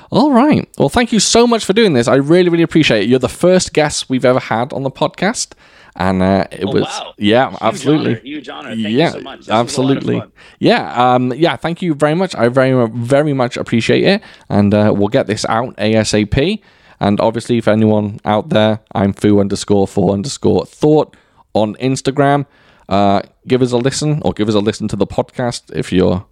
All right. Well, thank you so much for doing this. I really, really appreciate it. You're the first guest we've ever had on the podcast, and uh, it Oh, was wow. yeah, Huge absolutely. honor, huge honor. Thank yeah, you so much. This was a lot of absolutely. Yeah, um, yeah. Thank you very much. I very, very much appreciate it, and uh, we'll get this out asap. And obviously, if anyone out there, I'm foo underscore four underscore thought on Instagram. Uh, give us a listen, or give us a listen to the podcast if you're.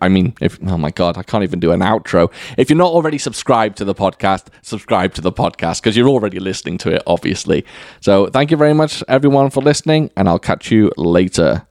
I mean, if oh my god, I can't even do an outro. If you're not already subscribed to the podcast, subscribe to the podcast because you're already listening to it, obviously. So, thank you very much, everyone, for listening, and I'll catch you later.